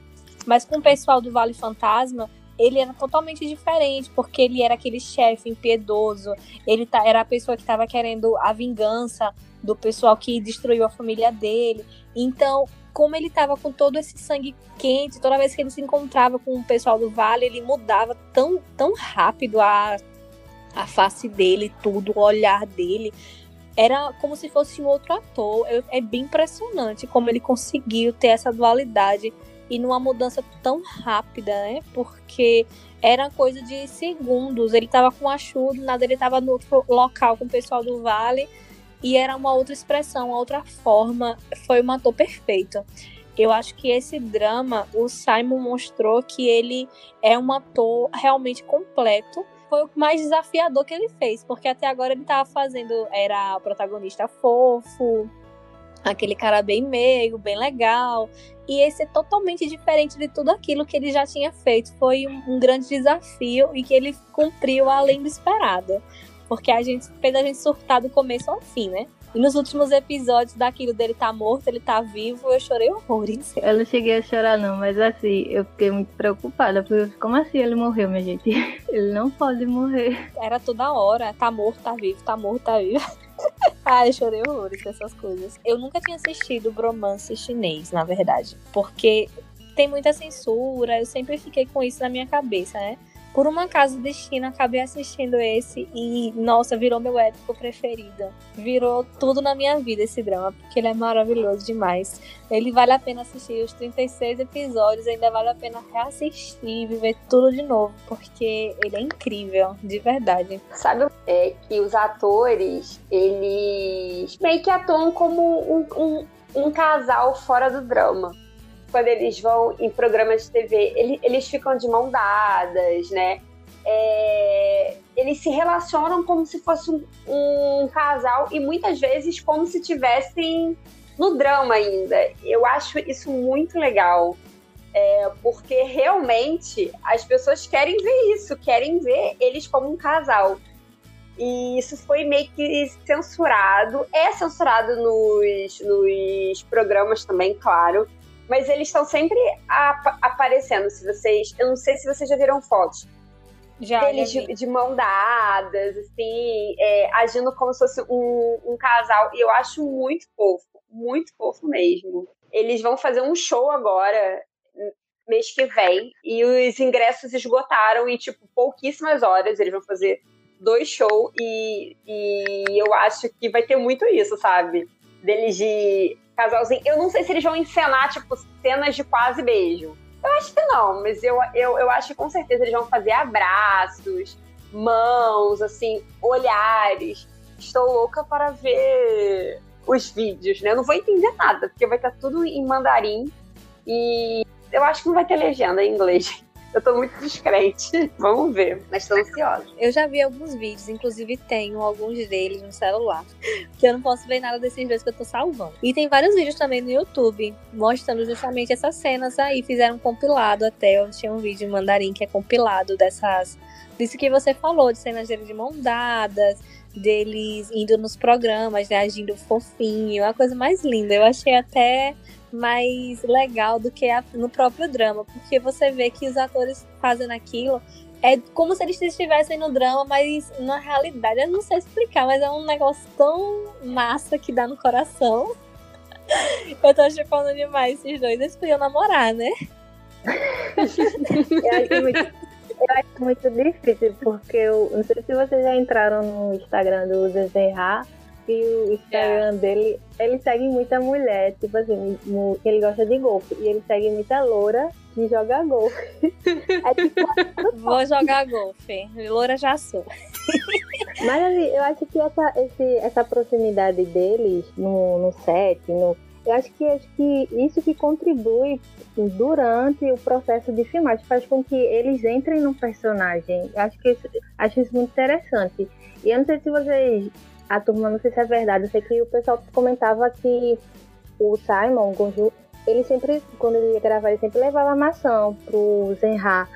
Mas com o pessoal do Vale Fantasma, ele era totalmente diferente, porque ele era aquele chefe impiedoso, ele tá, era a pessoa que estava querendo a vingança do pessoal que destruiu a família dele. Então, como ele estava com todo esse sangue quente, toda vez que ele se encontrava com o pessoal do vale, ele mudava tão, tão rápido a, a face dele, tudo, o olhar dele. Era como se fosse um outro ator. É bem impressionante como ele conseguiu ter essa dualidade e numa mudança tão rápida, né? Porque era coisa de segundos. Ele tava com a Chu, nada ele tava no outro local com o pessoal do Vale e era uma outra expressão, uma outra forma. Foi um ator perfeito. Eu acho que esse drama, o Simon mostrou que ele é um ator realmente completo. Foi o mais desafiador que ele fez, porque até agora ele tava fazendo, era o protagonista fofo, aquele cara bem meio, bem legal. E esse é totalmente diferente de tudo aquilo que ele já tinha feito. Foi um, um grande desafio e que ele cumpriu além do esperado. Porque a gente fez a gente surtar do começo ao fim, né? E nos últimos episódios daquilo dele tá morto, ele tá vivo, eu chorei horrores. Eu não cheguei a chorar não, mas assim, eu fiquei muito preocupada, porque como assim ele morreu, minha gente? Ele não pode morrer. Era toda hora, tá morto, tá vivo, tá morto, tá vivo. Ai, chorei horrores com essas coisas. Eu nunca tinha assistido bromance chinês, na verdade. Porque tem muita censura, eu sempre fiquei com isso na minha cabeça, né? Por um acaso destino, acabei assistindo esse e, nossa, virou meu épico preferido. Virou tudo na minha vida esse drama, porque ele é maravilhoso demais. Ele vale a pena assistir os 36 episódios, ainda vale a pena reassistir, viver tudo de novo, porque ele é incrível, de verdade. Sabe é que os atores, eles meio que atuam como um, um, um casal fora do drama quando eles vão em programas de TV, eles, ficam de mão dadas, né? É, eles se relacionam como se fosse um, um, casal e muitas vezes como se tivessem no drama ainda. Eu acho isso muito legal. É, porque realmente as pessoas querem ver isso, querem ver eles como um casal. E isso foi meio que censurado. É censurado nos, nos programas também, claro mas eles estão sempre ap aparecendo. Se vocês, eu não sei se vocês já viram fotos já, deles já de, de, mão dadas, assim, é, agindo como se fosse um, um casal. E eu acho muito fofo, muito fofo mesmo. Eles vão fazer um show agora mês que vem e os ingressos esgotaram em tipo pouquíssimas horas. Eles vão fazer dois shows e, e eu acho que vai ter muito isso, sabe? Deles de casalzinho. Eu não sei se eles vão encenar, tipo, cenas de quase beijo. Eu acho que não, mas eu, eu, eu acho que com certeza eles vão fazer abraços, mãos, assim, olhares. Estou louca para ver os vídeos, né? Eu não vou entender nada, porque vai estar tudo em mandarim e eu acho que não vai ter legenda em inglês. Eu tô muito descrente. Vamos ver, mas tô ansiosa. Eu já vi alguns vídeos, inclusive tenho alguns deles no celular. Que eu não posso ver nada desses dois que eu tô salvando. E tem vários vídeos também no YouTube mostrando justamente essas cenas aí. Fizeram um compilado até. Eu tinha um vídeo em mandarim que é compilado dessas. Disso que você falou, de cenas dele de mão dadas, deles indo nos programas, né, agindo fofinho, a coisa mais linda. Eu achei até mais legal do que a, no próprio drama, porque você vê que os atores fazendo aquilo é como se eles estivessem no drama, mas na realidade, eu não sei explicar, mas é um negócio tão massa que dá no coração. Eu tô chipando demais esses dois, eles podiam namorar, né? eu, acho muito, eu acho muito difícil, porque eu não sei se vocês já entraram no Instagram do Desenhar, que o Instagram é. dele, ele segue muita mulher, tipo assim, ele gosta de golfe. E ele segue muita loura que joga golfe. É tipo, Vou jogar golfe. Loura já sou. Mas assim, eu acho que essa, esse, essa proximidade deles no, no set, no, eu acho que, acho que isso que contribui durante o processo de filmagem, faz com que eles entrem no personagem. Eu acho que isso, acho isso muito interessante. E eu não sei se vocês a turma, não sei se é verdade, eu sei que o pessoal comentava que o Simon Gonju, ele sempre, quando ele ia gravar, ele sempre levava maçã pro Zenha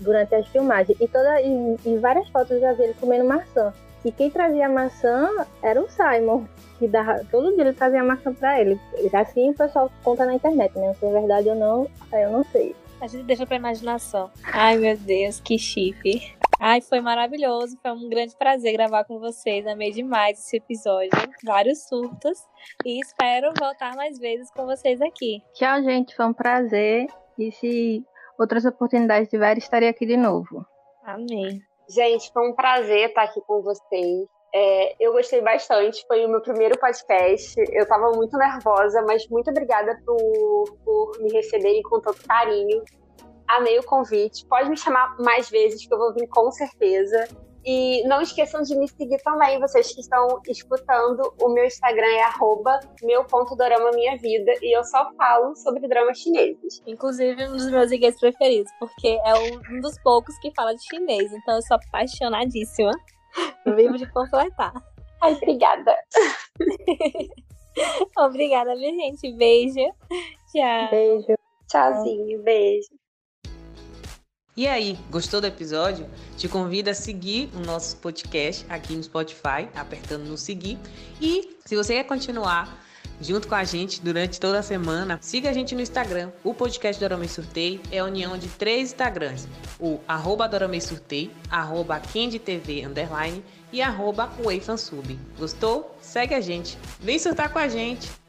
durante as filmagens. E, toda, e, e várias fotos eu já vi ele comendo maçã. E quem trazia maçã era o Simon, que dava, todo dia ele trazia maçã para ele. Assim o pessoal conta na internet, né? Se é verdade ou não, eu não sei. A gente deixa pra imaginação. Ai, meu Deus, que chip. Ai, foi maravilhoso. Foi um grande prazer gravar com vocês. Amei demais esse episódio. Vários surtos. E espero voltar mais vezes com vocês aqui. Tchau, gente. Foi um prazer. E se outras oportunidades tiverem, estarei aqui de novo. Amém. Gente, foi um prazer estar aqui com vocês. É, eu gostei bastante, foi o meu primeiro podcast. Eu estava muito nervosa, mas muito obrigada por, por me receberem com tanto carinho. Amei o convite. Pode me chamar mais vezes, que eu vou vir com certeza. E não esqueçam de me seguir também, vocês que estão escutando. O meu Instagram é arroba minha vida e eu só falo sobre dramas chineses. Inclusive, um dos meus guias preferidos, porque é um dos poucos que fala de chinês, então eu sou apaixonadíssima. Vivo de completar. Ai, obrigada. obrigada, minha gente. Beijo. Tchau. Beijo. Tchauzinho, beijo. E aí, gostou do episódio? Te convido a seguir o nosso podcast aqui no Spotify, apertando no seguir. E se você quer continuar junto com a gente durante toda a semana, siga a gente no Instagram. O podcast do Aramei Surtei é a união de três Instagrams: o arroba Doramei Surtei, arroba KendiTV underline e arroba Gostou? Segue a gente. Vem surtar com a gente!